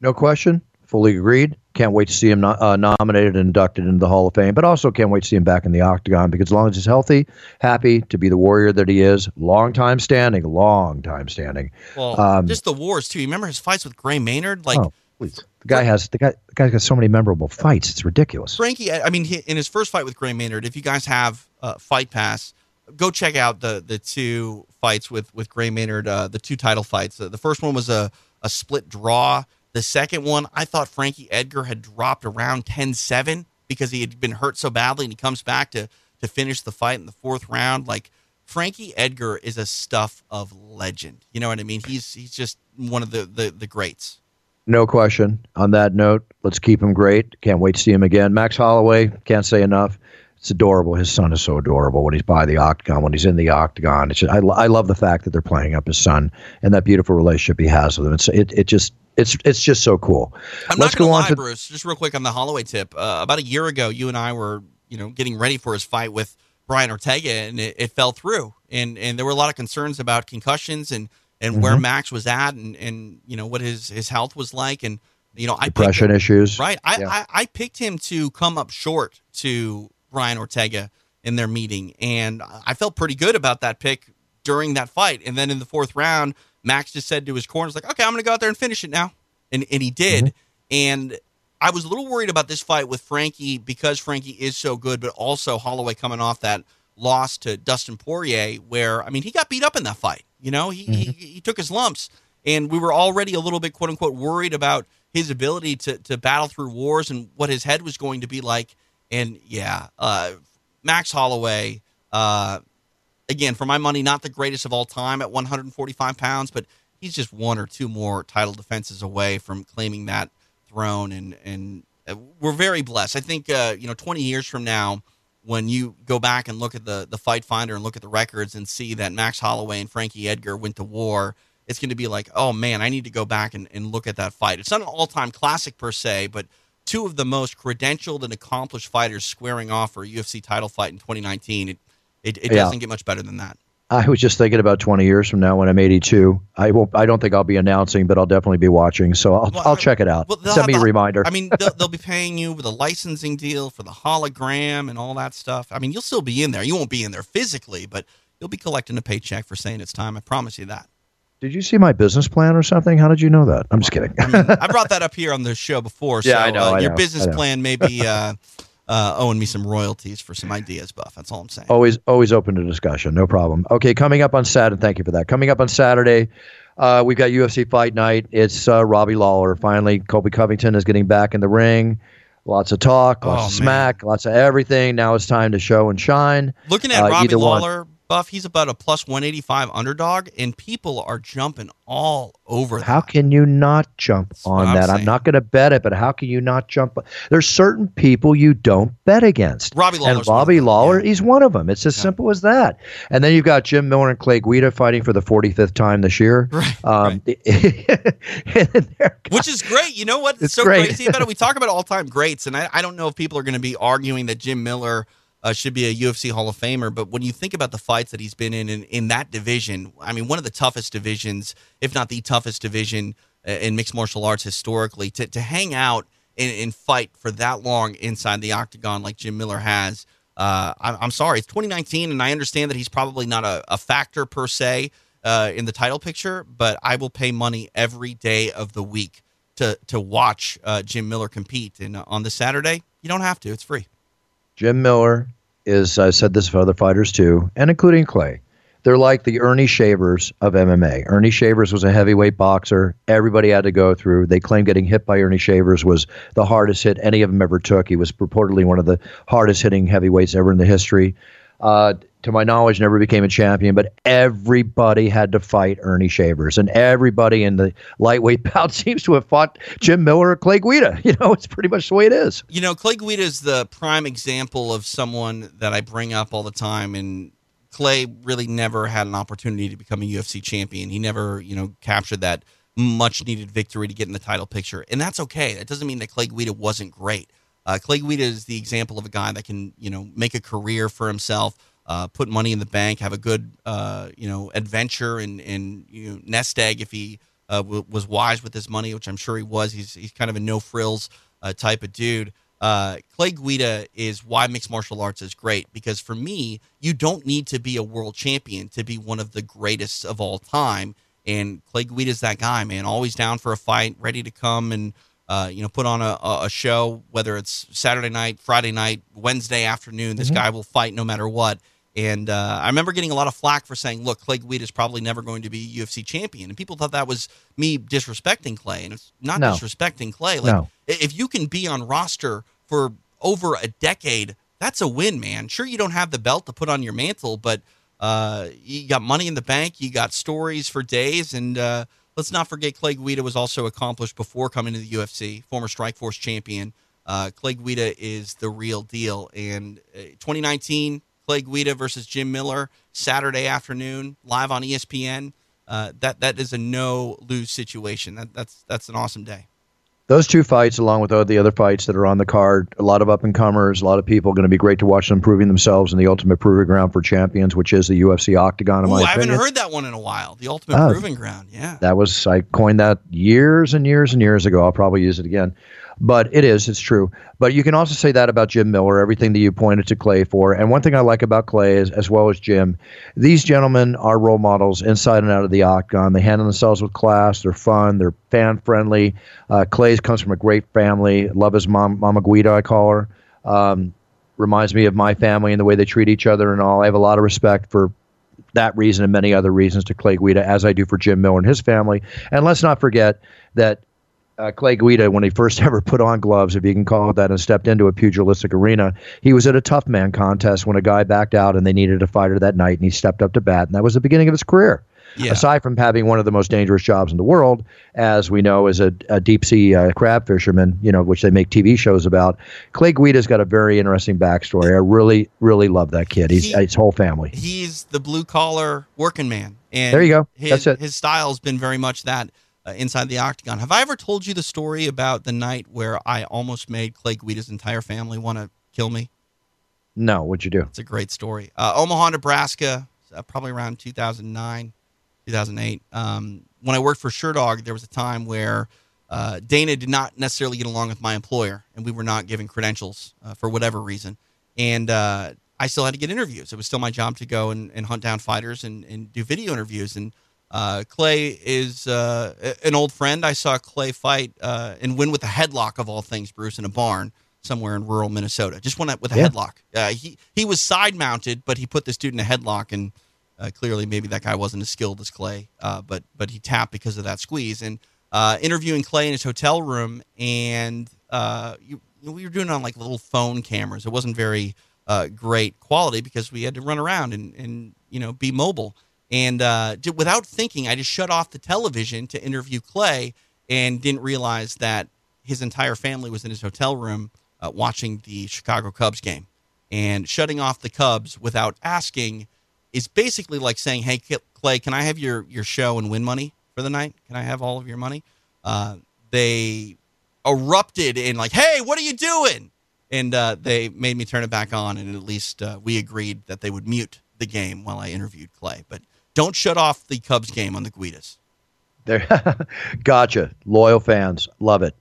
No question. Fully agreed. Can't wait to see him uh, nominated and inducted into the Hall of Fame, but also can't wait to see him back in the octagon because as long as he's healthy, happy to be the warrior that he is, long time standing, long time standing. Well, um, just the wars too. You remember his fights with Gray Maynard? Like, oh, please. The guy has the guy. The guy's got so many memorable fights. It's ridiculous. Frankie, I mean, he, in his first fight with Gray Maynard, if you guys have uh, Fight Pass, go check out the the two fights with with Gray Maynard. Uh, the two title fights. Uh, the first one was a a split draw. The second one, I thought Frankie Edgar had dropped around 10 7 because he had been hurt so badly and he comes back to, to finish the fight in the fourth round. Like, Frankie Edgar is a stuff of legend. You know what I mean? He's he's just one of the, the, the greats. No question. On that note, let's keep him great. Can't wait to see him again. Max Holloway, can't say enough. It's adorable. His son is so adorable when he's by the octagon, when he's in the octagon. It's just, I, I love the fact that they're playing up his son and that beautiful relationship he has with him. It's, it, it just it's it's just so cool. I'm Let's not going to lie, to- Bruce. Just real quick on the Holloway tip. Uh, about a year ago, you and I were you know getting ready for his fight with Brian Ortega, and it, it fell through. And and there were a lot of concerns about concussions and and mm-hmm. where Max was at, and and you know what his his health was like, and you know I depression issues. Right. I, yeah. I I picked him to come up short to Brian Ortega in their meeting, and I felt pretty good about that pick during that fight. And then in the fourth round, Max just said to his corners, like, okay, I'm going to go out there and finish it now. And, and he did. Mm-hmm. And I was a little worried about this fight with Frankie because Frankie is so good, but also Holloway coming off that loss to Dustin Poirier, where, I mean, he got beat up in that fight. You know, he, mm-hmm. he, he took his lumps. And we were already a little bit, quote unquote, worried about his ability to, to battle through wars and what his head was going to be like. And yeah, uh, Max Holloway, uh, again, for my money, not the greatest of all time at 145 pounds, but he's just one or two more title defenses away from claiming that throne. And and uh, we're very blessed. I think uh, you know, 20 years from now, when you go back and look at the the Fight Finder and look at the records and see that Max Holloway and Frankie Edgar went to war, it's going to be like, oh man, I need to go back and, and look at that fight. It's not an all time classic per se, but two of the most credentialed and accomplished fighters squaring off for a UFC title fight in 2019. It it, it Yeah. doesn't get much better than that. I was just thinking about 20 years from now when I'm 82. I won't. I don't think I'll be announcing, but I'll definitely be watching. So I'll, Well, I'll check it out. well, Send me a reminder. I mean, they'll, they'll be paying you with a licensing deal for the hologram and all that stuff. I mean, you'll still be in there. You won't be in there physically, but you'll be collecting a paycheck for saying it's time. I promise you that. did you see my business plan or something? How did you know that? I'm just kidding. I mean, I brought that up here on the show before. Yeah, so, I know, Uh, I your know, business I know. plan may be uh, uh, owing me some royalties for some ideas, Buff. That's all I'm saying. always always open to discussion no problem okay coming up on saturday thank you for that coming up on saturday uh, we've got ufc fight night it's uh, robbie lawler finally Colby covington is getting back in the ring lots of talk lots Oh, of man. smack lots of everything now it's time to show and shine Looking at Uh, Robbie Lawler, one. Buff, he's about a plus 185 underdog, and people are jumping all over that. how can you not jump what on I'm that i'm not going to bet it but how can you not jump there's certain people you don't bet against Robbie Lawler. and Lawler's one of Robbie them, Lawler, yeah. he's one of them. It's as Yeah. simple as that. And then you've got Jim Miller and Clay Guida fighting for the 45th time this year. Right, Um, they're- Which is great. You know what? It's, It's so great. crazy about it. We talk about all time greats, and I, I don't know if people are going to be arguing that Jim Miller uh, should be a UFC Hall of Famer, but when you think about the fights that he's been in, in in that division, I mean, one of the toughest divisions, if not the toughest division uh, in mixed martial arts historically, to, to hang out and, and fight for that long inside the octagon like Jim Miller has. Uh, I'm, sorry, it's 2019, and I understand that he's probably not a, a factor per se uh, in the title picture, but I will pay money every day of the week to to watch uh, Jim Miller compete. And on this Saturday, you don't have to; it's free. Jim Miller is, I said this for other fighters too, and including Clay. They're like the Ernie Shavers of MMA. Ernie Shavers was a heavyweight boxer. Everybody had to go through. They claim getting hit by Ernie Shavers was the hardest hit any of them ever took. He was purportedly one of the hardest hitting heavyweights ever in the history. Uh, to my knowledge, never became a champion, but everybody had to fight Ernie Shavers, and everybody in the lightweight bout seems to have fought Jim Miller or Clay Guida. You know, it's pretty much the way it is. You know, Clay Guida is the prime example of someone that I bring up all the time. And Clay really never had an opportunity to become a UFC champion. He never, you know, captured that much needed victory to get in the title picture. And that's okay. That doesn't mean that Clay Guida wasn't great. Uh, Clay Guida is the example of a guy that can, you know, make a career for himself, uh, put money in the bank, have a good, uh, you know, adventure and, and you know, nest egg if he uh, w- was wise with his money, which I'm sure he was. He's, he's kind of a no frills uh, type of dude. Uh, Clay Guida is why mixed martial arts is great because for me, you don't need to be a world champion to be one of the greatest of all time. And Clay Guida is that guy, man. Always down for a fight, ready to come and uh, you know put on a, a show, whether it's Saturday night, Friday night, Wednesday afternoon. This guy will fight no matter what. And uh, I remember getting a lot of flack for saying, "Look, Clay Guida is probably never going to be UFC champion," and people thought that was me disrespecting Clay, and it's not No. disrespecting Clay. Like, No. if you can be on roster for over a decade, that's a win, man. Sure, you don't have the belt to put on your mantle, but uh, you got money in the bank, you got stories for days, and uh, let's not forget Clay Guida was also accomplished before coming to the UFC, former Strikeforce champion. Uh, Clay Guida is the real deal, and uh, 2019 Clay Guida versus Jim Miller Saturday afternoon live on ESPN. Uh, that that is a no lose situation. That, that's that's an awesome day. Those two fights, along with all the other fights that are on the card, a lot of up and comers, a lot of people going to be great to watch them proving themselves in the ultimate proving ground for champions, which is the UFC Octagon. In Ooh, my I haven't opinion, heard that one in a while. The ultimate Oh. proving ground. Yeah. that was I coined that years and years and years ago. I'll probably use it again, but it is it's true. But you can also say that about Jim Miller, everything that you pointed to Clay for. And one thing I like about Clay is, as well as Jim, these gentlemen are role models inside and out of the octagon. They handle themselves with class. They're fun. They're fan friendly. Uh, Clay's comes from a great family. Love his mom, Mama Guida, I call her. Um, reminds me of my family and the way they treat each other and all. I have a lot of respect for that reason and many other reasons to Clay Guida, as I do for Jim Miller and his family. And let's not forget that uh, Clay Guida, when he first ever put on gloves, if you can call it that, and stepped into a pugilistic arena, he was at a tough man contest when a guy backed out and they needed a fighter that night, and he stepped up to bat, and that was the beginning of his career. Yeah. Aside from having one of the most dangerous jobs in the world, as we know, as a, a deep sea uh, crab fisherman, you know, which they make TV shows about. Clay Guida's got a very interesting backstory. I really, really love that kid. He's He- his whole family. He's the blue collar working man. And There you go. His, That's it. His style's been very much that uh, inside the octagon. Have I ever told you the story about the night where I almost made Clay Guida's entire family want to kill me? No, what'd you do? It's a great story. Uh, Omaha, Nebraska, uh, probably around 2009, 2008. Um, when I worked for Sherdog, there was a time where uh, Dana did not necessarily get along with my employer, and we were not giving credentials uh, for whatever reason. And uh, I still had to get interviews. It was still my job to go and, and hunt down fighters and, and do video interviews. And uh, Clay is uh, an old friend. I saw Clay fight uh, and win with a headlock of all things, Bruce, in a barn somewhere in rural Minnesota. Just won it with a Yeah. headlock. Uh, he he was side mounted, but he put this dude in a headlock, and uh, clearly maybe that guy wasn't as skilled as Clay. Uh, but but he tapped because of that squeeze. And uh, interviewing Clay in his hotel room, and uh, you, we were doing it on like little phone cameras. It wasn't very uh, great quality because we had to run around and and you know be mobile. And uh, without thinking, I just shut off the television to interview Clay, and didn't realize that his entire family was in his hotel room uh, watching the Chicago Cubs game. And shutting off the Cubs without asking is basically like saying, "Hey, Clay, can I have your your show and win money for the night? Can I have all of your money?" Uh, they erupted in like, "Hey, what are you doing?" And uh, they made me turn it back on, and at least uh, we agreed that they would mute the game while I interviewed Clay. But don't shut off the Cubs game on the Guidas. There, gotcha. Loyal fans, love it.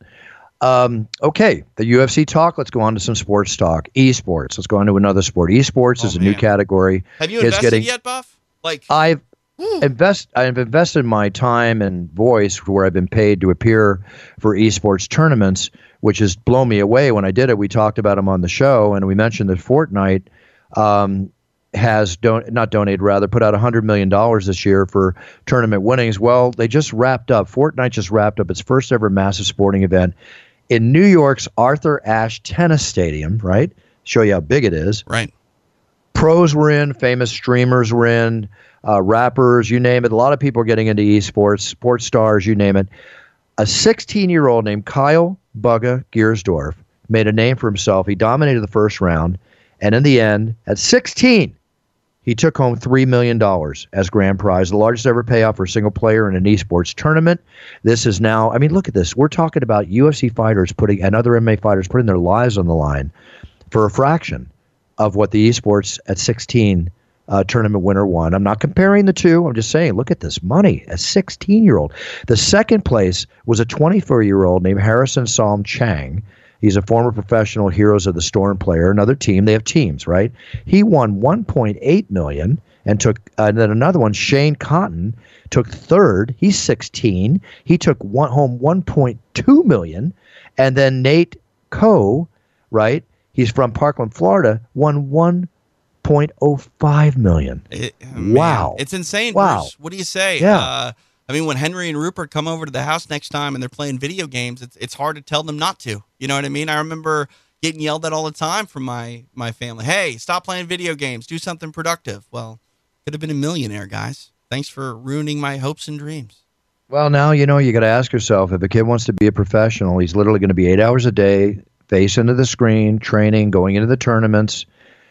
Um, okay, the UFC talk. Let's go on to some sports talk. Esports. Let's go on to another sport. Esports Oh, is a new category. Have you invested getting- yet, Buff? Like, I've invest. I've invested my time and voice where I've been paid to appear for esports tournaments, which has blown me away. When I did it, we talked about them on the show, and we mentioned that Fortnite um, has don- not donated, rather put out hundred million dollars this year for tournament winnings. Well, they just wrapped up. Fortnite just wrapped up its first ever massive sporting event in New York's Arthur Ashe Tennis Stadium. Right, show you how big it is right? pros were in, famous streamers were in, uh, rappers, you name it. A lot of people are getting into esports, sports stars, you name it. A 16 year old named Kyle Bugha Giersdorf made a name for himself. He dominated the first round. And in the end, at 16, he took home $3 million as grand prize, the largest ever payout for a single player in an esports tournament. This is now, I mean, look at this. We're talking about UFC fighters putting, and other MMA fighters putting their lives on the line for a fraction of what the esports at 16 uh, tournament winner won. I'm not comparing the two. I'm just saying, look at this money. A 16 year old. The second place was a 24 year old named Harrison Psalm Chang. He's a former professional Heroes of the Storm player. Another team. They have teams, right? He won 1.8 million and took. Uh, and then another one, Shane Cotton, took third. He's 16. He took one home 1.2 million, and then Nate Kou, right? He's from Parkland, Florida. Won 1.05 million. It- Wow. it's insane. Wow. Bruce. What do you say? Yeah. Uh, I mean, when Henry and Rupert come over to the house next time and they're playing video games, it's it's hard to tell them not to. You know what I mean? I remember getting yelled at all the time from my my family. Hey, stop playing video games. Do something productive. Well, could have been a millionaire, guys. Thanks for ruining my hopes and dreams. Well, now you know you got to ask yourself if a kid wants to be a professional, he's literally going to be eight hours a day, face into the screen, training, going into the tournaments.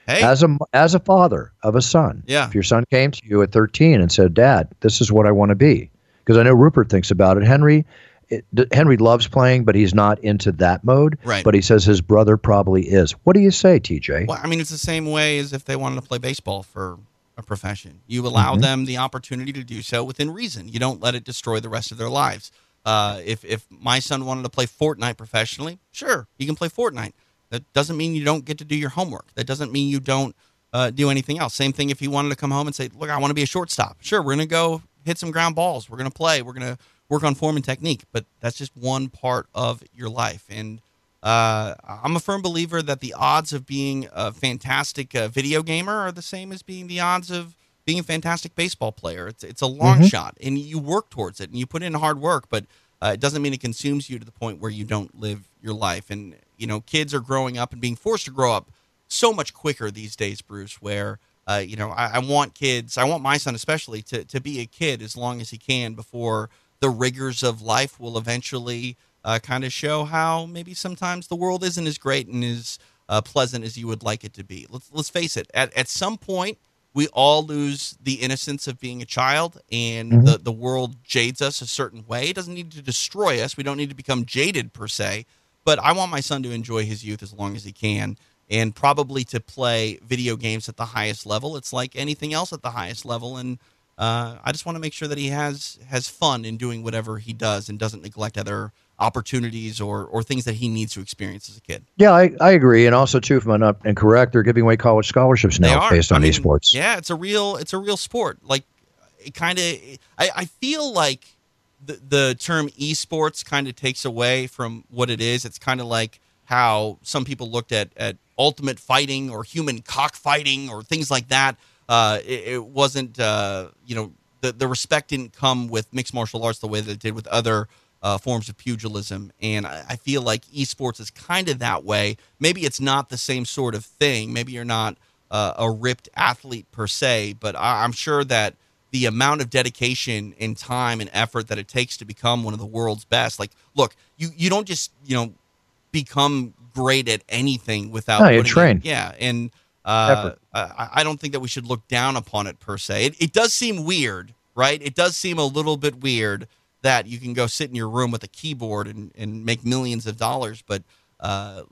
Hey, As a as a father of a son, Yeah. If your son came to you at 13 and said, "Dad, this is what I want to be," because I know Rupert thinks about it. Henry, it, Henry loves playing, but he's not into that mode. Right. But he says his brother probably is. What do you say, TJ? Well, I mean, it's the same way as if they wanted to play baseball for a profession. You allow Mm-hmm. them the opportunity to do so within reason. You don't let it destroy the rest of their lives. Uh, if if my son wanted to play Fortnite professionally, sure, he can play Fortnite. That doesn't mean you don't get to do your homework. That doesn't mean you don't uh, do anything else. Same thing if he wanted to come home and say, "Look, I want to be a shortstop." Sure, we're gonna go hit some ground balls. We're gonna play. We're gonna work on form and technique. But that's just one part of your life, and uh, I'm a firm believer that the odds of being a fantastic uh, video gamer are the same as being the odds of being a fantastic baseball player. It's it's a long shot, and you work towards it, and you put in hard work, but uh, it doesn't mean it consumes you to the point where you don't live your life. And you know, kids are growing up and being forced to grow up so much quicker these days, Bruce. Where uh, you know, I, I want kids, I want my son especially to to be a kid as long as he can before the rigors of life will eventually uh, kind of show how maybe sometimes the world isn't as great and as uh, pleasant as you would like it to be. Let's let's face it. At at some point, we all lose the innocence of being a child, and Mhm. the the world jades us a certain way. It doesn't need to destroy us. We don't need to become jaded per se. But I want my son to enjoy his youth as long as he can, and probably to play video games at the highest level. It's like anything else at the highest level, and uh, I just want to make sure that he has has fun in doing whatever he does and doesn't neglect other opportunities or or things that he needs to experience as a kid. Yeah, I, I agree. And also, too, if I'm not incorrect, they're giving away college scholarships now based on I mean, esports. Yeah, it's a real it's a real sport. Like it kind of I, I feel like the the term esports kind of takes away from what it is. It's kind of like how some people looked at at ultimate fighting or human cockfighting or things like that. Uh, it, it wasn't uh, you know the the respect didn't come with mixed martial arts the way that it did with other uh, forms of pugilism, and I, I feel like esports is kind of that way. Maybe it's not the same sort of thing. Maybe you're not uh, a ripped athlete per se, but I, I'm sure that the amount of dedication and time and effort that it takes to become one of the world's best. Like, look, you you don't just you know become great at anything without No, you putting train. in- yeah, and uh, I, I don't think that we should look down upon it per se. It, it does seem weird, right? It does seem a little bit weird that you can go sit in your room with a keyboard and, and make millions of dollars, but uh,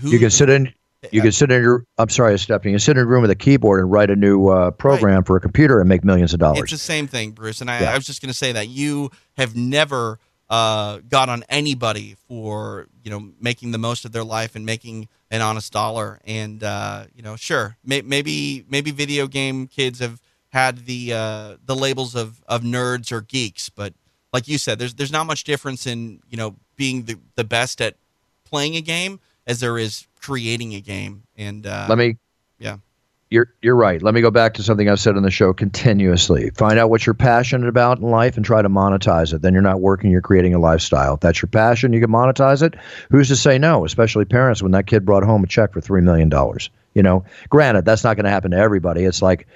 who You can sit in. You can sit in your. I'm sorry, Stephanie. You can sit in a room with a keyboard and write a new uh, program for a computer and make millions of dollars. It's the same thing, Bruce. And I, Yeah. I was just going to say that you have never uh, got on anybody for you know making the most of their life and making an honest dollar. And uh, you know, sure, may, maybe maybe video game kids have had the uh, the labels of of nerds or geeks, but like you said, there's there's not much difference in you know being the the best at playing a game as there is creating a game. And uh, Let me. yeah. You're you're right. Let me go back to something I've said on the show continuously. Find out what you're passionate about in life and try to monetize it. Then you're not working, you're creating a lifestyle. If that's your passion, you can monetize it. Who's to say no? Especially parents when that kid brought home a check for three million dollars. You know, granted, that's not going to happen to everybody. It's like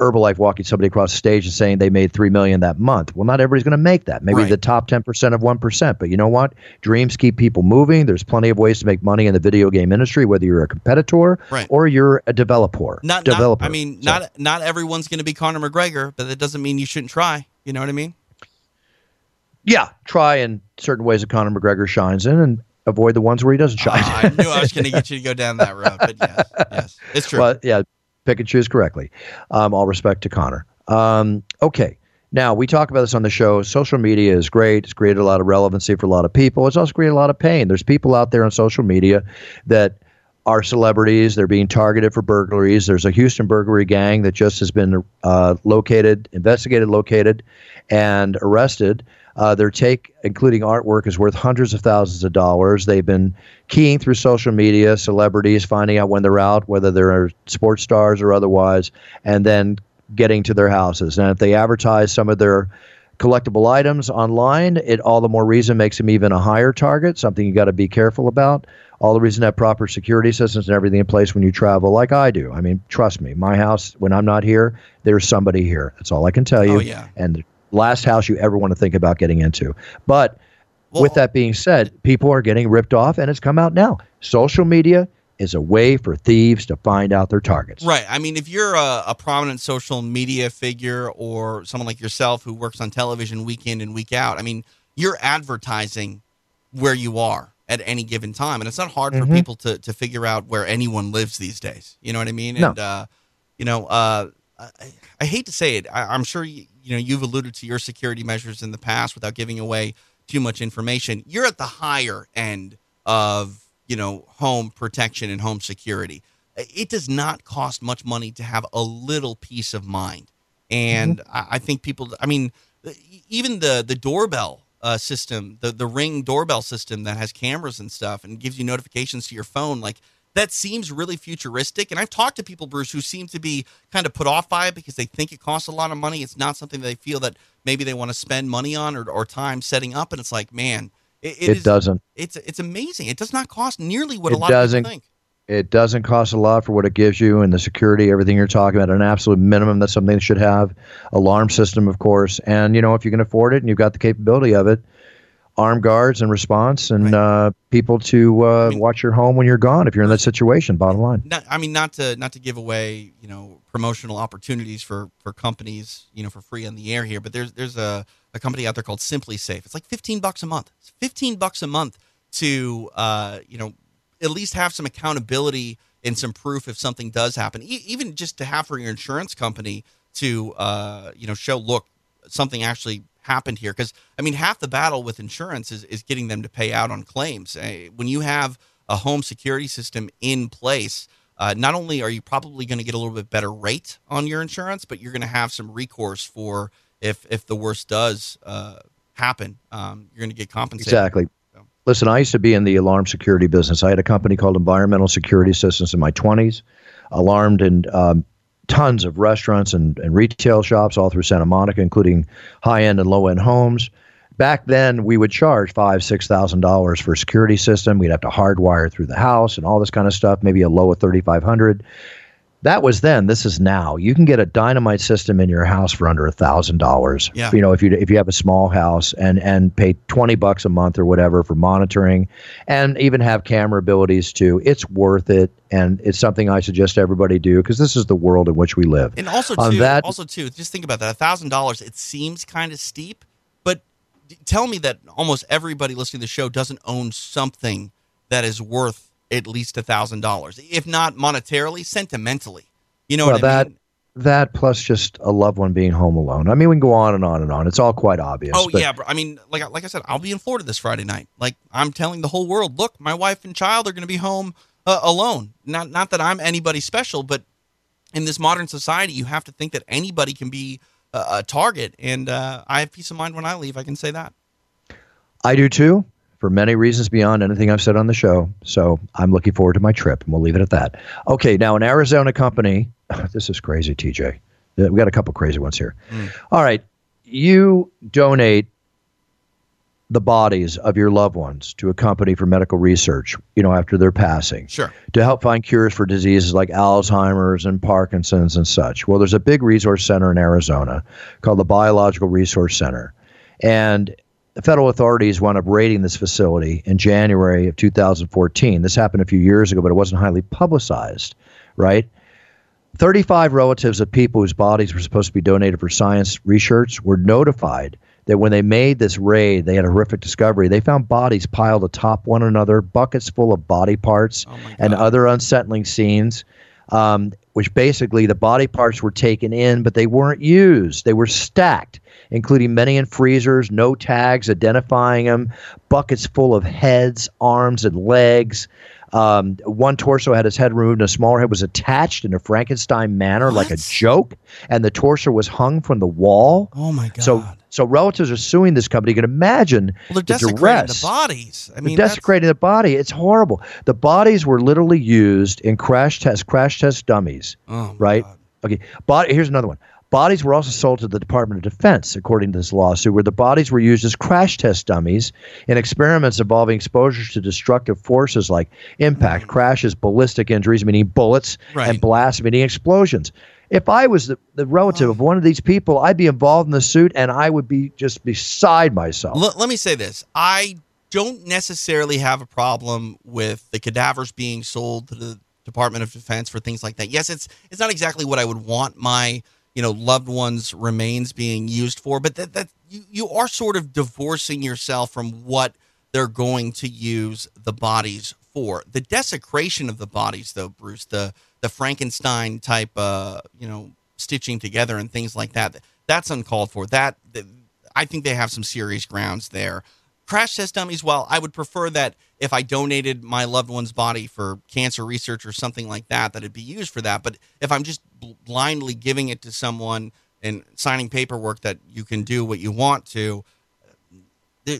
Herbalife walking somebody across the stage and saying they made three million that month. Well, not everybody's going to make that. Maybe Right. the top ten percent of one percent. But you know what? Dreams keep people moving. There's plenty of ways to make money in the video game industry, whether you're a competitor Right. or you're a developer. not, not developer. I mean, So- not not everyone's going to be Conor McGregor, but that doesn't mean you shouldn't try. You know what I mean? yeah, try in certain ways that Conor McGregor shines in, and avoid the ones where he doesn't shine. Ah, I knew I was going to get you to go down that road, but yes, yes, it's true. Well, yeah, pick and choose correctly. Um, all respect to Conor. Um, okay. Now, we talk about this on the show. Social media is great. It's created a lot of relevancy for a lot of people. It's also created a lot of pain. There's people out there on social media that are celebrities. They're being targeted for burglaries. There's a Houston burglary gang that just has been uh, located, investigated, located, and arrested. Uh, their take, including artwork, is worth hundreds of thousands of dollars. They've been keying through social media, celebrities, finding out when they're out, whether they're sports stars or otherwise, and then getting to their houses. And if they advertise some of their collectible items online, it all the more reason makes them even a higher target, something you got to be careful about. All the reason to have proper security systems and everything in place when you travel, like I do. I mean, trust me, my house, when I'm not here, there's somebody here. That's all I can tell you. Oh, yeah. And last house you ever want to think about getting into. But Well- with that being said, people are getting ripped off, and it's come out now. Social media is a way for thieves to find out their targets. Right. I mean, if you're a, a prominent social media figure or someone like yourself who works on television week in and week out, I mean, you're advertising where you are at any given time. And it's not hard for Mhm. people to, to figure out where anyone lives these days. You know what I mean? No. And, uh, you know, uh, I, I hate to say it. I, I'm sure, you, you know, you've alluded to your security measures in the past without giving away too much information. You're at the higher end of, you know, home protection and home security it does not cost much money to have a little peace of mind. And I, I think people, I mean, even the the doorbell uh, system, the the ring doorbell system that has cameras and stuff and gives you notifications to your phone, like that seems really futuristic. And I've talked to people, Bruce, who seem to be kind of put off by it because they think it costs a lot of money. It's not something they feel that maybe they want to spend money on or, or time setting up. And it's like, man, it, It is- doesn't. It's it's amazing. It does not cost nearly what a lot doesn't. of people think. It doesn't cost a lot for what it gives you and the security, everything you're talking about, an absolute minimum. That's something that should have. Alarm system, of course. And, you know, if you can afford it and you've got the capability of it, armed guards and response and right. uh, people to uh, I mean, watch your home when you're gone if you're in that situation. Bottom line. Not, I mean, not to not to give away you know promotional opportunities for for companies you know for free on the air here, but there's there's a, a company out there called SimpliSafe. It's like 15 bucks a month. It's 15 bucks a month to uh, you know at least have some accountability and some proof if something does happen. E- even just to have for your insurance company to uh, you know show look something actually happened here because i mean half the battle with insurance is, is getting them to pay out on claims. Uh, when you have a home security system in place uh, not only are you probably going to get a little bit better rate on your insurance but you're going to have some recourse for if if the worst does uh, happen um, you're going to get compensated. Exactly. So. listen i used to be in the alarm security business. I had a company called environmental security systems in my 20s alarmed and um, tons of restaurants and, and retail shops all through Santa Monica, including high end and low end homes. Back then, we would charge five, six thousand dollars for a security system. We'd have to hardwire through the house and all this kind of stuff. Maybe a low of thirty five hundred. That was then. This is now. You can get a dynamite system in your house for under a thousand dollars. You know, if you if you have a small house and and pay twenty bucks a month or whatever for monitoring, and even have camera abilities too. It's worth it, and it's something I suggest everybody do because this is the world in which we live. And also too, that, also too, just think about that. A thousand dollars. It seems kind of steep, but tell me that almost everybody listening to the show doesn't own something that is worth at least a thousand dollars, if not monetarily, sentimentally. You know well, what I that, mean? That plus just a loved one being home alone. I mean, we can go on and on and on. It's all quite obvious. Oh yeah, bro. I mean, like like I said, I'll be in Florida this Friday night. Like I'm telling the whole world, look, my wife and child are going to be home uh, alone. Not not that I'm anybody special, but in this modern society, you have to think that anybody can be a, a target. And uh, I have peace of mind when I leave. I can say that. I do too for many reasons beyond anything I've said on the show. So I'm looking forward to my trip, and we'll leave it at that. Okay, now an Arizona company. This is crazy, TJ. We got a couple crazy ones here. Mm. All right, you donate the bodies of your loved ones to a company for medical research, you know, after their passing. Sure. To help find cures for diseases like Alzheimer's and Parkinson's and such. Well, there's a big resource center in Arizona called the Biological Resource Center. And federal authorities wound up raiding this facility in January of 2014. This happened a few years ago, but it wasn't highly publicized, right? 35 relatives of people whose bodies were supposed to be donated for science research were notified that when they made this raid, they had a horrific discovery. They found bodies piled atop one another, buckets full of body parts oh and other unsettling scenes. Um, which basically the body parts were taken in, but they weren't used. They were stacked, including many in freezers, no tags identifying them, buckets full of heads, arms, and legs. Um, one torso had his head removed, and a smaller head was attached in a Frankenstein manner, what? like a joke, and the torso was hung from the wall. Oh my god! So, so relatives are suing this company. You can imagine well, they're the desecrating duress. the bodies. I mean, they're desecrating the body. It's horrible. The bodies were literally used in crash test crash test dummies. Oh right? God. Okay. Body. Here's another one. Bodies were also sold to the Department of Defense, according to this lawsuit, where the bodies were used as crash test dummies in experiments involving exposure to destructive forces like impact, mm crashes, ballistic injuries, meaning bullets, right. and blasts, meaning explosions. If I was the, the relative oh. of one of these people, I'd be involved in the suit and I would be just beside myself. L- let me say this. I don't necessarily have a problem with the cadavers being sold to the Department of Defense for things like that. Yes, it's it's not exactly what I would want my you know loved ones remains being used for but that that you, you are sort of divorcing yourself from what they're going to use the bodies for. The desecration of the bodies though bruce the the frankenstein type uh you know stitching together and things like that that's uncalled for. That, i think they have some serious grounds there crash test dummies while i would prefer that if I donated my loved one's body for cancer research or something like that, that it'd be used for that. But if I'm just blindly giving it to someone and signing paperwork that you can do what you want to,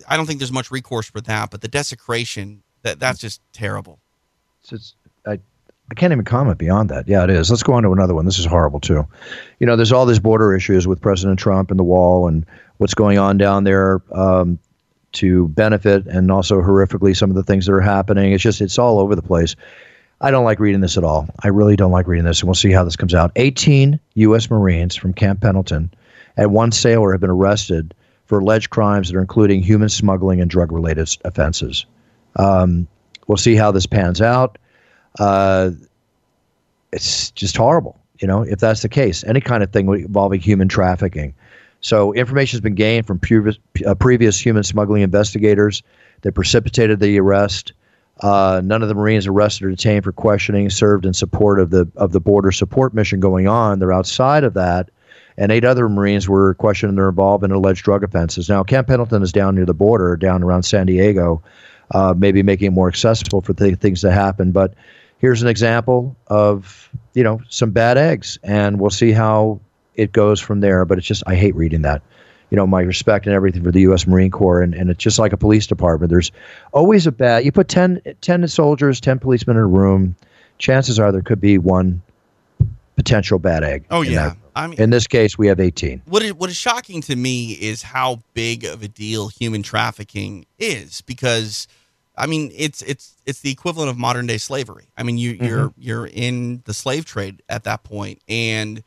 I don't think there's much recourse for that. But the desecration, that that's just terrible. I, I can't even comment beyond that. Yeah, it is. Let's go on to another one. This is horrible too. You know, there's all these border issues with President Trump and the wall and what's going on down there. Um, to benefit and also horrifically some of the things that are happening. It's just it's all over the place. I don't like reading this at all. I really don't like reading this, and we'll see how this comes out. 18 U.S. Marines from Camp Pendleton and one sailor have been arrested for alleged crimes that are including human smuggling and drug related offenses. Um, we'll see how this pans out. Uh, it's just horrible, you know, if that's the case. Any kind of thing involving human trafficking. So, information has been gained from previous, uh, previous human smuggling investigators that precipitated the arrest. Uh, none of the Marines arrested or detained for questioning served in support of the of the border support mission going on. They're outside of that, and eight other Marines were questioned and they're involved in alleged drug offenses. Now, Camp Pendleton is down near the border, down around San Diego, uh, maybe making it more accessible for th- things to happen. But here's an example of you know some bad eggs, and we'll see how it goes from there. But it's just I hate reading that you know, my respect and everything for the U.S. Marine Corps. And, and it's just like a police department. There's always a bad, you put 10, 10 soldiers, 10 policemen in a room, chances are there could be one potential bad egg. Oh, yeah. I mean, in this case, we have 18. What is, what is shocking to me is how big of a deal human trafficking is because. I mean, it's it's it's the equivalent of modern day slavery. I mean, you, you're mm-hmm. you're in the slave trade at that point, and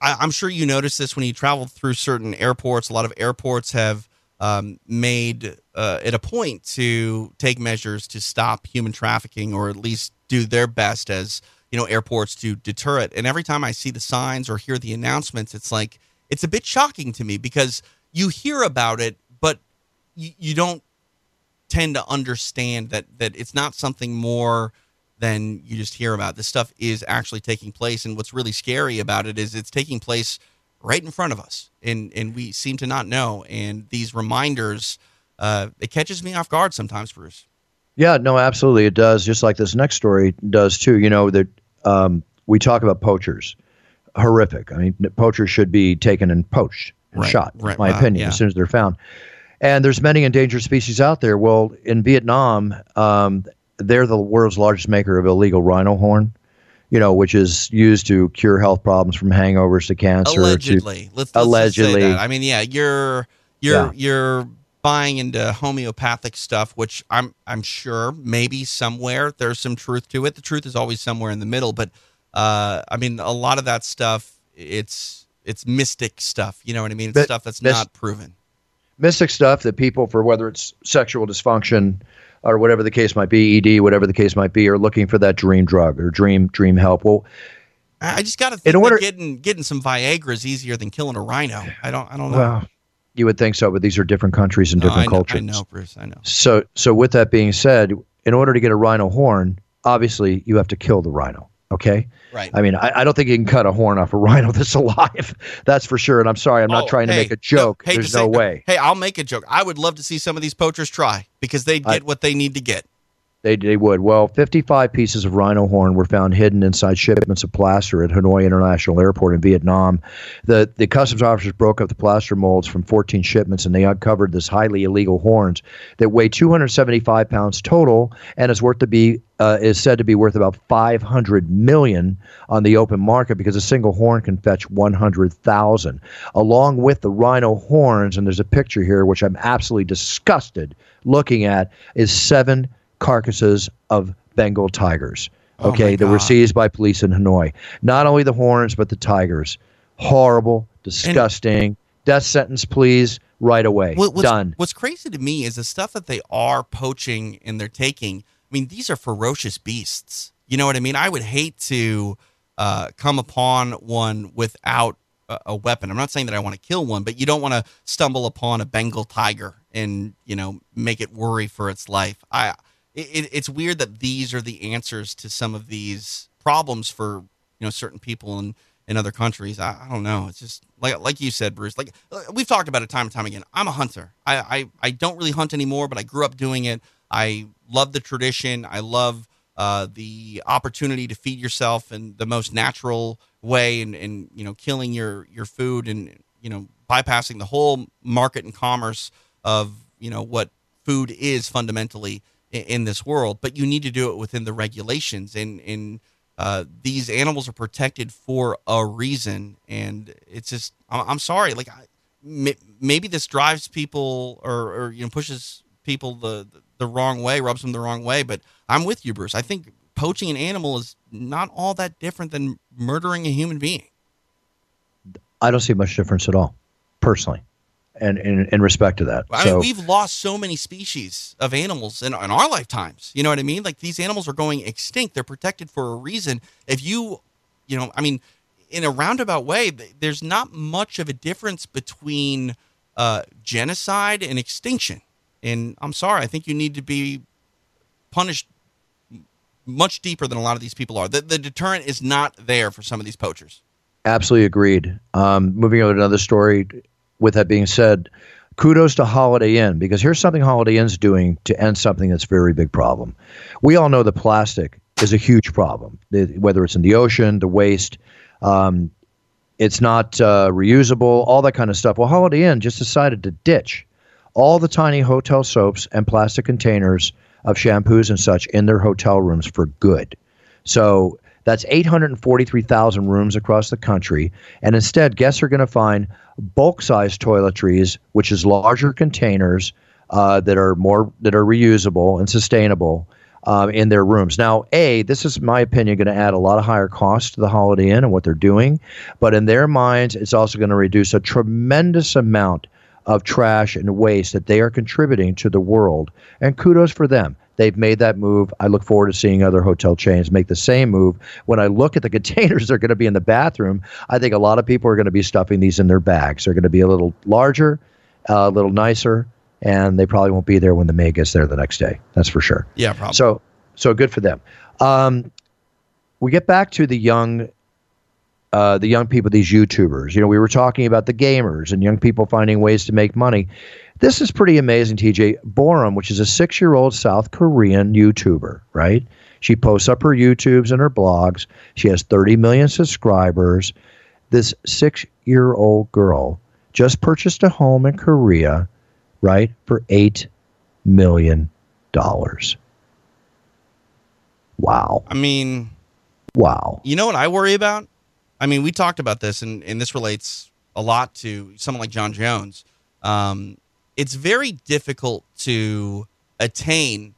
I, am sure you noticed this when you travel through certain airports. A lot of airports have um, made uh, it a point to take measures to stop human trafficking, or at least do their best as you know airports to deter it. And every time I see the signs or hear the announcements, it's like it's a bit shocking to me because you hear about it, but you, you don't tend to understand that that it's not something more than you just hear about. This stuff is actually taking place, and what's really scary about it is it's taking place right in front of us, and and we seem to not know. And these reminders, uh, it catches me off guard sometimes, Bruce. Yeah, no, absolutely, it does. Just like this next story does too. You know that um, we talk about poachers, horrific. I mean, poachers should be taken and poached and right, shot. Right, my opinion, yeah. as soon as they're found. And there's many endangered species out there. Well, in Vietnam, um, they're the world's largest maker of illegal rhino horn, you know, which is used to cure health problems from hangovers to cancer. Allegedly, to, let's, let's allegedly. I mean, yeah, you're you're yeah. you're buying into homeopathic stuff, which I'm I'm sure maybe somewhere there's some truth to it. The truth is always somewhere in the middle, but uh, I mean, a lot of that stuff it's it's mystic stuff. You know what I mean? It's but, stuff that's not proven. Mystic stuff that people, for whether it's sexual dysfunction or whatever the case might be, ED, whatever the case might be, or looking for that dream drug or dream dream help. Well, I just got to think in order, getting getting some Viagra is easier than killing a rhino. I don't I don't know. Well, you would think so, but these are different countries and different no, I know, cultures. I know, Bruce. I know. So so with that being said, in order to get a rhino horn, obviously you have to kill the rhino. Okay. Right. I mean, I, I, don't think you can cut a horn off a rhino that's alive. That's for sure. And I'm sorry, I'm not oh, trying hey, to make a joke. No, There's no say, way. Hey, I'll make a joke. I would love to see some of these poachers try because they get I, what they need to get. They, they would. Well, 55 pieces of rhino horn were found hidden inside shipments of plaster at Hanoi International Airport in Vietnam. The, the customs officers broke up the plaster molds from 14 shipments and they uncovered this highly illegal horns that weigh 275 pounds total and is worth to be uh, is said to be worth about 500 million on the open market because a single horn can fetch 100,000. Along with the rhino horns, and there's a picture here which I'm absolutely disgusted looking at, is seven carcasses of Bengal tigers. Oh okay, oh that were seized by police in Hanoi. Not only the horns, but the tigers. Horrible, disgusting. And Death sentence, please, right away. what's, Done. What's crazy to me is the stuff that they are poaching and they're taking. I mean, these are ferocious beasts. You know what I mean? I would hate to uh, come upon one without a, a weapon. I'm not saying that I want to kill one, but you don't want to stumble upon a Bengal tiger and you know make it worry for its life. I it, it's weird that these are the answers to some of these problems for you know certain people in in other countries. I, I, don't know. It's just like like you said, Bruce. Like uh, we've talked about it time and time again. I'm a hunter. I, I I don't really hunt anymore, but I grew up doing it. I love the tradition. I love uh, the opportunity to feed yourself in the most natural way, and and you know killing your your food and you know bypassing the whole market and commerce of you know what food is fundamentally in, this world, but you need to do it within the regulations. And, and uh, these animals are protected for a reason. And it's just, I'm, sorry, like I, maybe this drives people or, or you know pushes people the the wrong way, rubs them the wrong way. But I'm with you, Bruce. I think poaching an animal is not all that different than murdering a human being. I don't see much difference at all, personally, and in, in respect to that. I so, mean, we've lost so many species of animals in, in our lifetimes. You know what I mean? Like these animals are going extinct. They're protected for a reason. If you, you know, I mean, in a roundabout way, there's not much of a difference between uh, genocide and extinction. And I'm sorry, I think you need to be punished much deeper than a lot of these people are. The, the deterrent is not there for some of these poachers. Absolutely agreed. Um, moving on to another story. With that being said, kudos to Holiday Inn because here's something Holiday Inn's doing to end something that's a very big problem. We all know that plastic is a huge problem, whether it's in the ocean, the waste. Um, it's not uh, reusable, all that kind of stuff. Well, Holiday Inn just decided to ditch all the tiny hotel soaps and plastic containers of shampoos and such in their hotel rooms for good. So that's 843,000 rooms across the country. And instead, guests are going to find bulk size toiletries, which is larger containers uh, that are more that are reusable and sustainable. Um, in their rooms. Now, A, this is my opinion going to add a lot of higher cost to the Holiday Inn and what they're doing, but in their minds, it's also going to reduce a tremendous amount of trash and waste that they are contributing to the world. And kudos for them. They've made that move. I look forward to seeing other hotel chains make the same move. When I look at the containers that are going to be in the bathroom, I think a lot of people are going to be stuffing these in their bags. They're going to be a little larger, uh, a little nicer, and they probably won't be there when the maid gets there the next day. That's for sure. Yeah, probably. So, so good for them. Um, we get back to the young uh, the young people, these YouTubers. You know, we were talking about the gamers and young people finding ways to make money. This is pretty amazing, TJ. Boram, which is a six year old South Korean YouTuber, right? She posts up her YouTubes and her blogs. She has 30 million subscribers. This six year old girl just purchased a home in Korea, right, for $8 million. Wow. I mean, wow. You know what I worry about? I mean, we talked about this, and, and this relates a lot to someone like Jon Jones. Um, it's very difficult to attain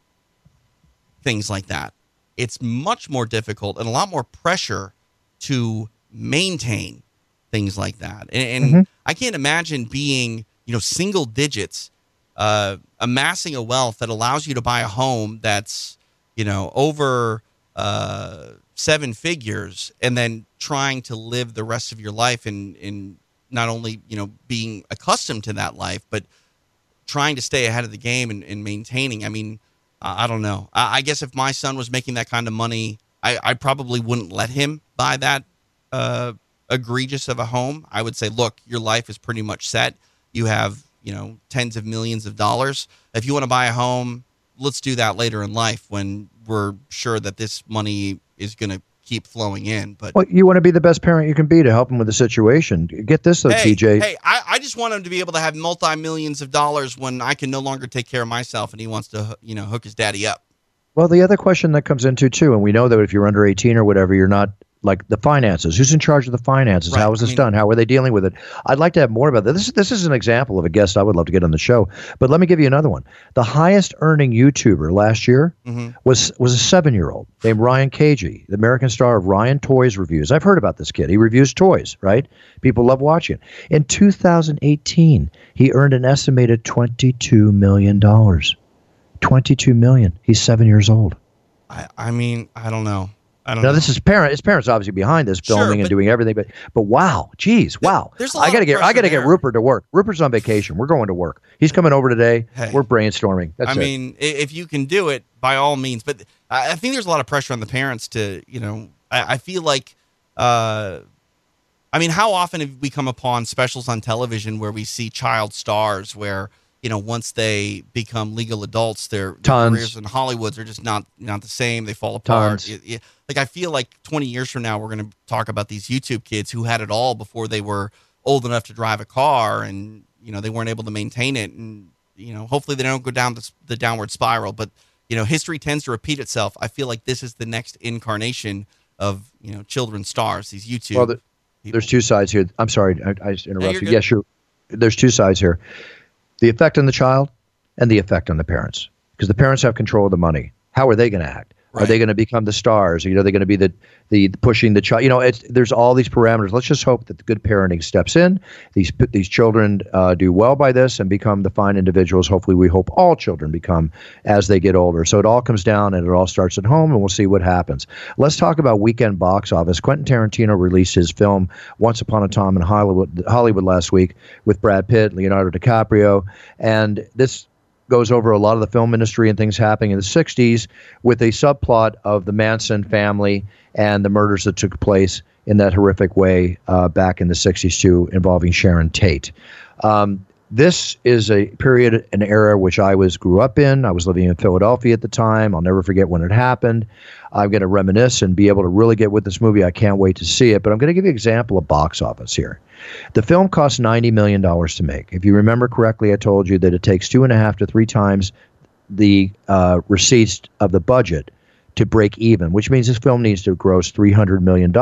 things like that. It's much more difficult and a lot more pressure to maintain things like that. And, and mm-hmm. I can't imagine being, you know, single digits, uh, amassing a wealth that allows you to buy a home that's, you know, over uh, seven figures and then trying to live the rest of your life in in not only you know being accustomed to that life but trying to stay ahead of the game and, and maintaining i mean i don't know. I, I, guess if my son was making that kind of money i, I probably wouldn't let him buy that uh, egregious of a home. I would say look your life is pretty much set. You have you know tens of millions of dollars. If you want to buy a home let's do that later in life when we're sure that this money is going to keep flowing in. But well, you want to be the best parent you can be to help him with the situation. Get this though, hey, TJ. Hey, I, I just want him to be able to have multi millions of dollars when I can no longer take care of myself, and he wants to, you know, hook his daddy up. Well, the other question that comes into too, and we know that if you're under 18 or whatever, you're not like the finances. Who's in charge of the finances? Right. How was this I mean, done? How are they dealing with it? I'd like to have more about that. This this is an example of a guest I would love to get on the show. But let me give you another one. The highest earning YouTuber last year mm-hmm. was was a seven year old named Ryan Kaji, the American star of Ryan Toys Reviews. I've heard about this kid. He reviews toys, right? People love watching. In 2018, he earned an estimated 22 million dollars. 22 million. He's seven years old. I, I mean, I don't know. I don't now know. this is parent. His parents obviously behind this filming sure, and doing everything, but but wow, geez, wow. There's I gotta get I gotta there. get Rupert to work. Rupert's on vacation. We're going to work. He's coming over today. Hey, We're brainstorming. That's I it. mean, if you can do it, by all means. But I think there's a lot of pressure on the parents to, you know, I, I feel like, uh, I mean, how often have we come upon specials on television where we see child stars where you know, once they become legal adults, their, their careers in Hollywood are just not not the same. They fall apart. It, it, like I feel like 20 years from now, we're going to talk about these YouTube kids who had it all before they were old enough to drive a car, and you know they weren't able to maintain it, and you know hopefully they don't go down the, the downward spiral. But you know history tends to repeat itself. I feel like this is the next incarnation of you know children stars. These YouTube. Well, the, there's two sides here. I'm sorry, I, I interrupted. Yes, sure. There's two sides here the effect on the child and the effect on the parents because the parents have control of the money. How are they going to act? Are they going to become the stars? You know, they're going to be the, the pushing the child. You know, it's, there's all these parameters. Let's just hope that the good parenting steps in. These these children uh, do well by this and become the fine individuals. Hopefully, we hope all children become as they get older. So it all comes down and it all starts at home, and we'll see what happens. Let's talk about weekend box office. Quentin Tarantino released his film Once Upon a Time in Hollywood Hollywood last week with Brad Pitt, Leonardo DiCaprio, and this goes over a lot of the film industry and things happening in the 60s with a subplot of the Manson family and the murders that took place in that horrific way uh, back in the 60s, too, involving Sharon Tate. Um, this is a period, an era which I was grew up in. I was living in Philadelphia at the time. I'll never forget when it happened. I'm going to reminisce and be able to really get with this movie. I can't wait to see it. But I'm going to give you an example of box office here. The film cost $90 million to make. If you remember correctly, I told you that it takes two and a half to three times the uh, receipts of the budget to break even, which means this film needs to gross $300 million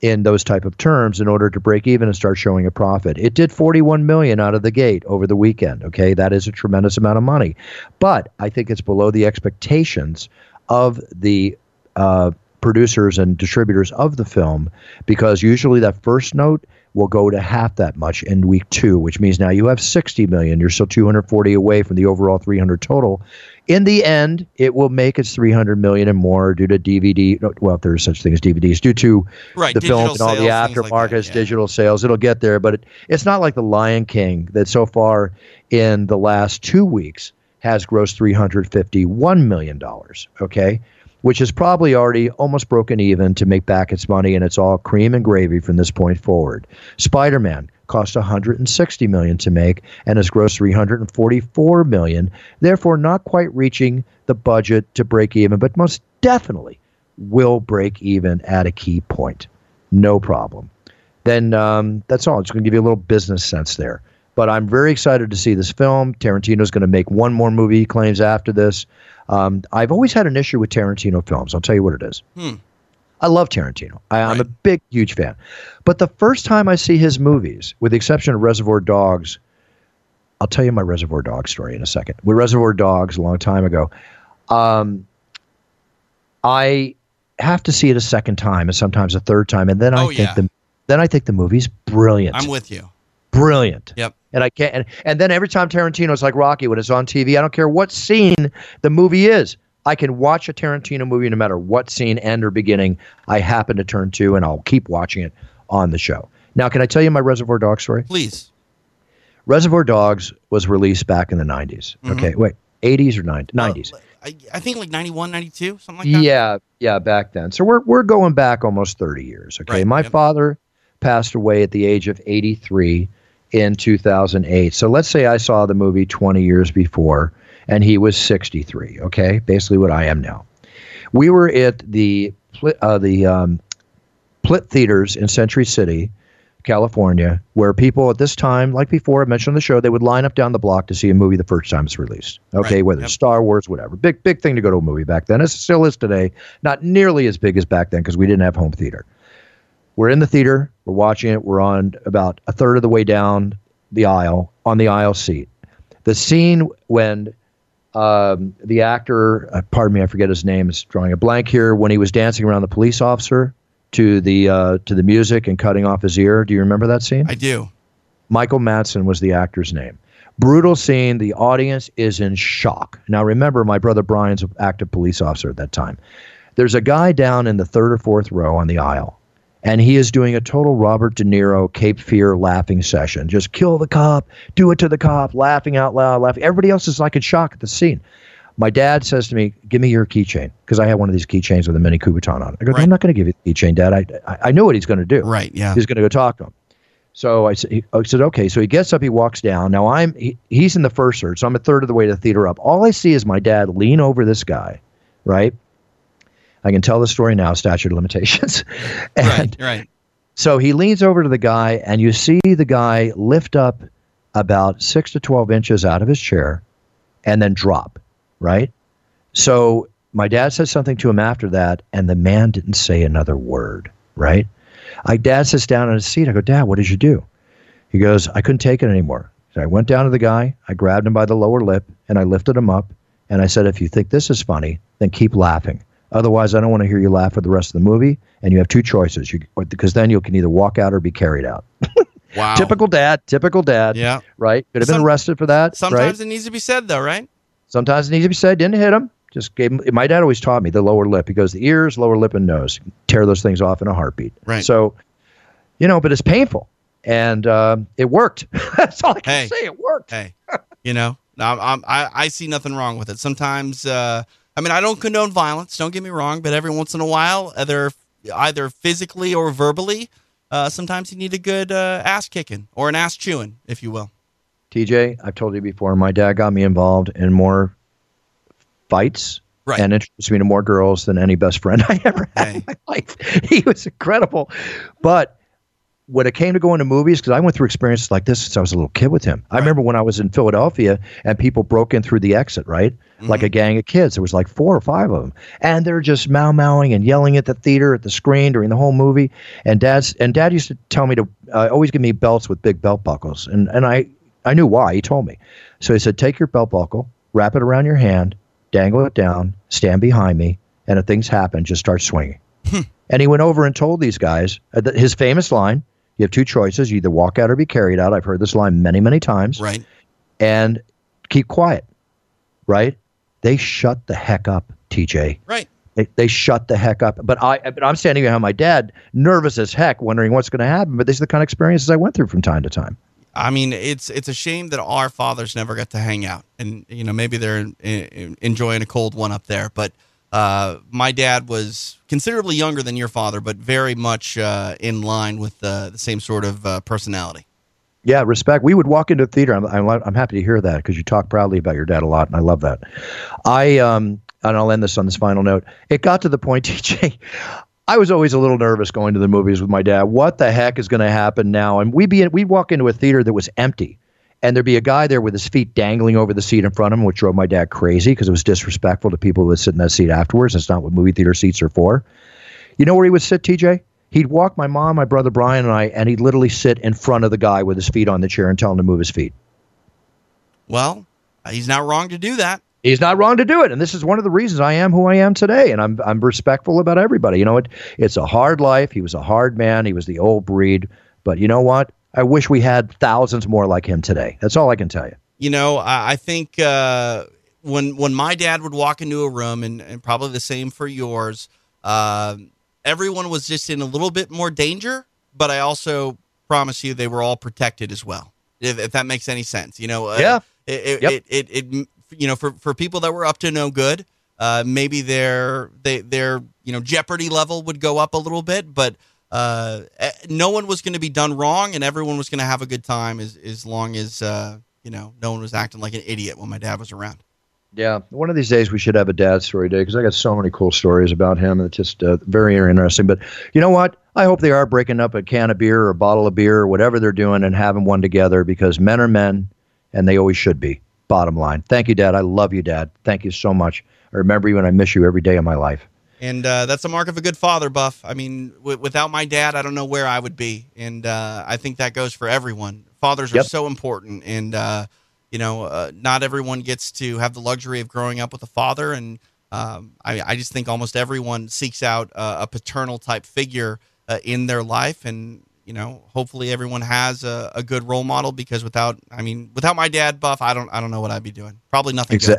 in those type of terms in order to break even and start showing a profit. It did 41 million out of the gate over the weekend, okay? That is a tremendous amount of money. But I think it's below the expectations of the uh, producers and distributors of the film because usually that first note will go to half that much in week two, which means now you have 60 million. You're still 240 away from the overall 300 total. In the end, it will make its 300 million and more due to DVD. Well, if there's such thing as DVDs, due to right, the film and all the aftermarket, like yeah. digital sales. It'll get there, but it, it's not like the Lion King that so far in the last two weeks has grossed 351 million dollars. Okay which is probably already almost broken even to make back its money, and it's all cream and gravy from this point forward. Spider-Man cost 160 million to make and has grossed 344 million, therefore not quite reaching the budget to break even, but most definitely will break even at a key point. No problem. Then um, that's all. It's going to give you a little business sense there. But I'm very excited to see this film. Tarantino's going to make one more movie, he claims, after this. Um, I've always had an issue with Tarantino films. I'll tell you what it is. Hmm. I love Tarantino. I, am a big, huge fan. But the first time I see his movies, with the exception of Reservoir Dogs, I'll tell you my Reservoir Dogs story in a second. With Reservoir Dogs, a long time ago, um, I have to see it a second time and sometimes a third time, and then I oh, think yeah. the then I think the movie's brilliant. I'm with you. Brilliant. Yep and I can't. And, and then every time Tarantino's like Rocky when it's on TV, I don't care what scene the movie is. I can watch a Tarantino movie no matter what scene, end or beginning I happen to turn to, and I'll keep watching it on the show. Now, can I tell you my Reservoir Dogs story? Please. Reservoir Dogs was released back in the 90s. Mm-hmm. Okay, wait, 80s or 90s? 90s. Uh, I, I, think like 91, 92, something like that. Yeah, yeah, back then. So we're, we're going back almost 30 years. Okay, right. my yep. father passed away at the age of 83 in 2008. So let's say I saw the movie 20 years before and he was 63, okay? Basically what I am now. We were at the uh, the um, Plitt Theaters in Century City, California, where people at this time, like before I mentioned on the show, they would line up down the block to see a movie the first time it's released. Okay, right. whether yep. Star Wars, whatever. Big, big thing to go to a movie back then. It still is today. Not nearly as big as back then because we didn't have home theater. We're in the theater. We're watching it. We're on about a third of the way down the aisle on the aisle seat. The scene when um, the actor, uh, pardon me, I forget his name, is drawing a blank here. When he was dancing around the police officer to the uh, to the music and cutting off his ear. Do you remember that scene? I do. Michael Madsen was the actor's name. Brutal scene. The audience is in shock. Now remember, my brother Brian's an active police officer at that time. There's a guy down in the third or fourth row on the aisle and he is doing a total Robert De Niro Cape Fear laughing session. Just kill the cop, do it to the cop, laughing out loud, laughing. Everybody else is like in shock at the scene. My dad says to me, "Give me your keychain," because I have one of these keychains with a mini Kubotan on it. I go, right. "I'm not going to give you the keychain, Dad. I, I, I know what he's going to do. Right? Yeah. He's going to go talk to him." So I said, I said, okay. So he gets up, he walks down. Now I'm he, he's in the first third, so I'm a third of the way to the theater up. All I see is my dad lean over this guy, right? I can tell the story now, statute of limitations. and right, right. So he leans over to the guy, and you see the guy lift up about six to 12 inches out of his chair and then drop, right? So my dad said something to him after that, and the man didn't say another word, right? My dad sits down in his seat. I go, Dad, what did you do? He goes, I couldn't take it anymore. So I went down to the guy, I grabbed him by the lower lip, and I lifted him up, and I said, If you think this is funny, then keep laughing. Otherwise, I don't want to hear you laugh for the rest of the movie. And you have two choices, you, because then you can either walk out or be carried out. Wow. Typical dad. Typical dad. Yeah. Right. Could have been Some- arrested for that. Sometimes right? it needs to be said, though, right? Sometimes it needs to be said. Didn't hit him. Just gave him. My dad always taught me the lower lip. He goes the ears, lower lip, and nose. Tear those things off in a heartbeat. Right. So, you know, but it's painful, and um, it worked. That's all I can Hey. say. It worked. Hey, you know, I'm, I'm, I, I see nothing wrong with it. Sometimes, uh, I mean, I don't condone violence. Don't get me wrong, but every once in a while, either either physically or verbally, uh, sometimes you need a good uh, ass kicking or an ass chewing, if you will. TJ, I've told you before. My dad got me involved in more fights. Right. And introduced me to more girls than any best friend I ever had Hey. in my life. He was incredible. But when it came to going to movies, because I went through experiences like this since I was a little kid with him. I remember when I was in Philadelphia and people broke in through the exit, right? Like a gang of kids. There was like four or five of them. And they're just mow mowing and yelling at the theater, at the screen during the whole movie. And dad's and dad used to tell me to uh, always give me belts with big belt buckles. And and I I knew why. He told me. So he said, take your belt buckle, wrap it around your hand, dangle it down, stand behind me, and if things happen, just start swinging. and he went over and told these guys uh, th- his famous line you have two choices. You either walk out or be carried out. I've heard this line many many times. Right. and keep quiet right? They shut the heck up tj Right. they, they shut the heck up. But i but i'm standing behind my dad nervous as heck wondering what's going to happen but these are the kind of experiences i went through from time to time. I mean, it's it's a shame that our fathers never got to hang out, and you know maybe they're in, in, enjoying a cold one up there. But uh, my dad was considerably younger than your father, but very much uh, in line with the, the same sort of uh, personality. Yeah, respect. We would walk into a theater. I'm, I'm, I'm happy to hear that because you talk proudly about your dad a lot, and I love that. I um, and I'll end this on this final note. It got to the point, TJ. I was always a little nervous going to the movies with my dad. What the heck is going to happen now? And we'd be we'd walk into a theater that was empty, and there'd be a guy there with his feet dangling over the seat in front of him, which drove my dad crazy because it was disrespectful to people who would sit in that seat afterwards. That's not what movie theater seats are for. You know where he would sit, TJ? He'd walk my mom, my brother Brian, and I, and he'd literally sit in front of the guy with his feet on the chair and tell him to move his feet. Well, he's not wrong to do that. He's not wrong to do it, and this is one of the reasons I am who I am today. And I'm I'm respectful about everybody. You know, it it's a hard life. He was a hard man. He was the old breed. But you know what? I wish we had thousands more like him today. That's all I can tell you. You know, I, I think uh, when when my dad would walk into a room, and, and probably the same for yours, uh, everyone was just in a little bit more danger. But I also promise you, they were all protected as well. If, if that makes any sense, you know. uh, Yeah. It it, Yep. it, it, it you know for for people that were up to no good, uh, maybe their they their you know jeopardy level would go up a little bit, but. Uh, eh, no one was going to be done wrong, and everyone was going to have a good time as as long as uh, you know no one was acting like an idiot when my dad was around. Yeah, one of these days we should have a dad story day because I got so many cool stories about him. It's just uh, very interesting. But you know what? I hope they are breaking up a can of beer or a bottle of beer or whatever they're doing and having one together because men are men, and they always should be. Bottom line. Thank you, Dad. I love you, Dad. Thank you so much. I remember you and I miss you every day of my life. And uh, that's a mark of a good father, Buff. I mean, w- without my dad, I don't know where I would be. And uh, I think that goes for everyone. Fathers are Yep. so important. And, uh, you know, uh, not everyone gets to have the luxury of growing up with a father. And um, I, I just think almost everyone seeks out uh, a paternal type figure uh, in their life. And, you know, hopefully everyone has a, a good role model because without, I mean, without my dad, Buff, I don't, I don't know what I'd be doing. Probably nothing Exa- good.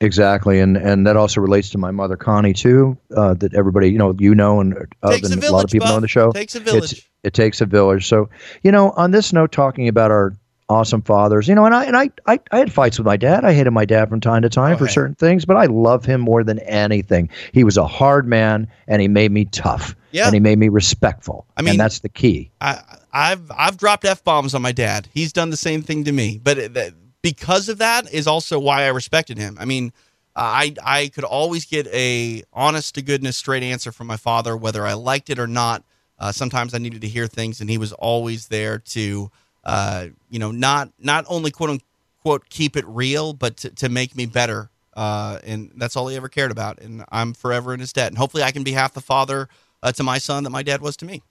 Exactly, and and that also relates to my mother Connie too. Uh, that everybody you know you know and, uh, Takes a and a lot of people Buff. know on the show. Takes a It's- village. it takes a village. So you know, on this note, talking about our awesome fathers, you know, and I and I I, I had fights with my dad. I hated my dad from time to time for certain things, but I love him more than anything. He was a hard man, and he made me tough. Yeah. and he made me respectful. I mean- and that's the key. I, I've I've dropped f bombs on my dad. He's done the same thing to me, but it, that, because of that is also why I respected him. I mean, I I could always get a honest to goodness straight answer from my father, whether I liked it or not. Uh, sometimes I needed to hear things, and he was always there to, uh, you know, not not only quote unquote keep it real, but to, to make me better. Uh, and that's all he ever cared about. And I'm forever in his debt. And hopefully, I can be half the father uh, to my son that my dad was to me.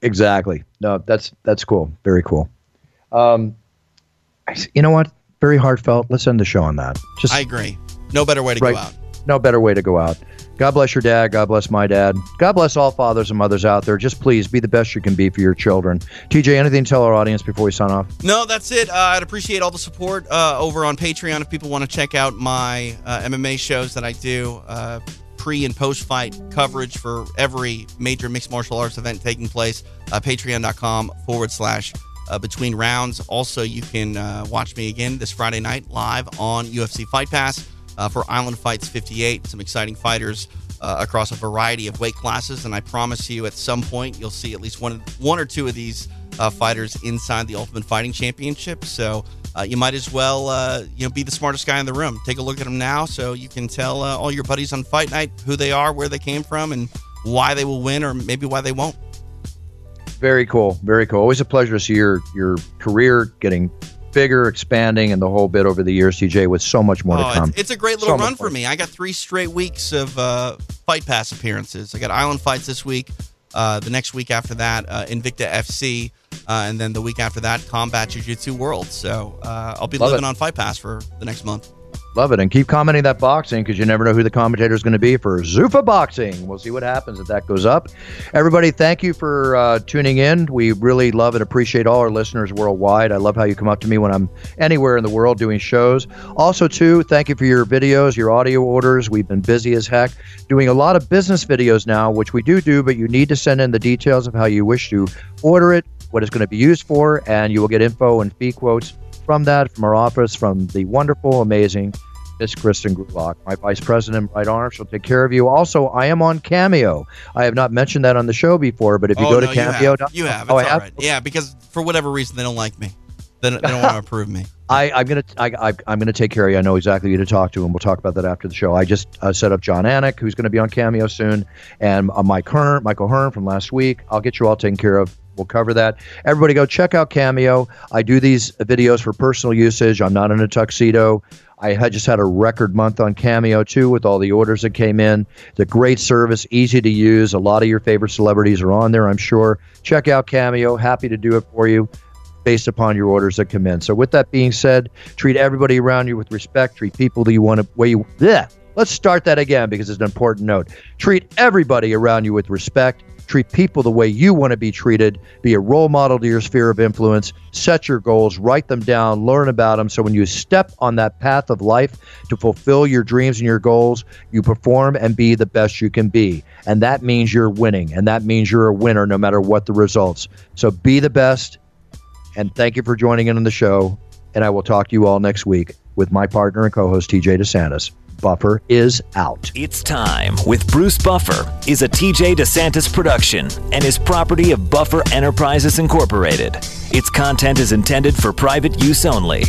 Exactly. No, that's that's cool. Very cool. Um, you know what? Very heartfelt. Let's end the show on that. Just I agree. No better way to Right. go out. no better way to go out. God bless your dad. God bless my dad. God bless all fathers and mothers out there. Just please be the best you can be for your children. TJ, anything to tell our audience before we sign off? No, that's it. Uh, I'd appreciate all the support uh, over on Patreon if people want to check out my uh, MMA shows that I do. Uh, pre and post fight coverage for every major mixed martial arts event taking place. Uh, Patreon.com forward slash uh, between rounds. Also, you can watch me again this Friday night live on UFC Fight Pass uh, for Island Fights 58. Some exciting fighters uh, across a variety of weight classes, and I promise you, at some point, you'll see at least one one or two of these uh, fighters inside the Ultimate Fighting Championship. So. Uh, you might as well, uh, you know, be the smartest guy in the room. Take a look at them now, so you can tell uh, all your buddies on fight night who they are, where they came from, and why they will win, or maybe why they won't. Very cool. Very cool. Always a pleasure to see your your career getting bigger, expanding, and the whole bit over the years, TJ, with so much more oh, to come. It's, it's a great little so run for me. I got three straight weeks of uh, Fight Pass appearances. I got Island Fights this week. Uh, the next week after that, uh, Invicta FC, uh, and then the week after that, Combat Jiu Jitsu World. So uh, I'll be Love living it. on Fight Pass for the next month. Love it. And keep commenting that boxing because you never know who the commentator is going to be for Zuffa Boxing. We'll see what happens if that goes up. Everybody, thank you for uh, tuning in. We really love and appreciate all our listeners worldwide. I love how you come up to me when I'm anywhere in the world doing shows. Also, too, thank you for your videos, your audio orders. We've been busy as heck doing a lot of business videos now, which we do do, but you need to send in the details of how you wish to order it, what it's going to be used for, and you will get info and fee quotes from that, from our office, from the wonderful, amazing Miss Kristen Grulock, my vice president, right honor. She'll take care of you. Also, I am on Cameo. I have not mentioned that on the show before, but if you oh, go no, to Cameo, you have. You have. Oh, it's oh, all right. Yeah, because for whatever reason they don't like me. They don't, they don't want to approve me. I, I'm gonna I, I, am gonna take care of you. I know exactly who to talk to, and we'll talk about that after the show. I just uh, set up Jon Anik, who's going to be on Cameo soon, and uh, Mike Hearn, Michael Hearn from last week. I'll get you all taken care of. We'll cover that. Everybody, go check out Cameo. I do these videos for personal usage. I'm not in a tuxedo. I had just had a record month on Cameo too with all the orders that came in. It's a great service, easy to use. A lot of your favorite celebrities are on there, I'm sure. Check out Cameo. Happy to do it for you based upon your orders that come in. So with that being said, treat everybody around you with respect. Treat people that you want to way you yeah. Let's start that again because it's an important note. Treat everybody around you with respect treat people the way you want to be treated, be a role model to your sphere of influence, set your goals, write them down, learn about them. So when you step on that path of life to fulfill your dreams and your goals, you perform and be the best you can be. And that means you're winning, and that means you're a winner no matter what the results. So be the best. And thank you for joining in on the show. And I will talk to you all next week with my partner and co host, TJ DeSantis. Buffer is out. It's time with Bruce Buffer is a TJ DeSantis production and is property of Buffer Enterprises Incorporated. Its content is intended for private use only.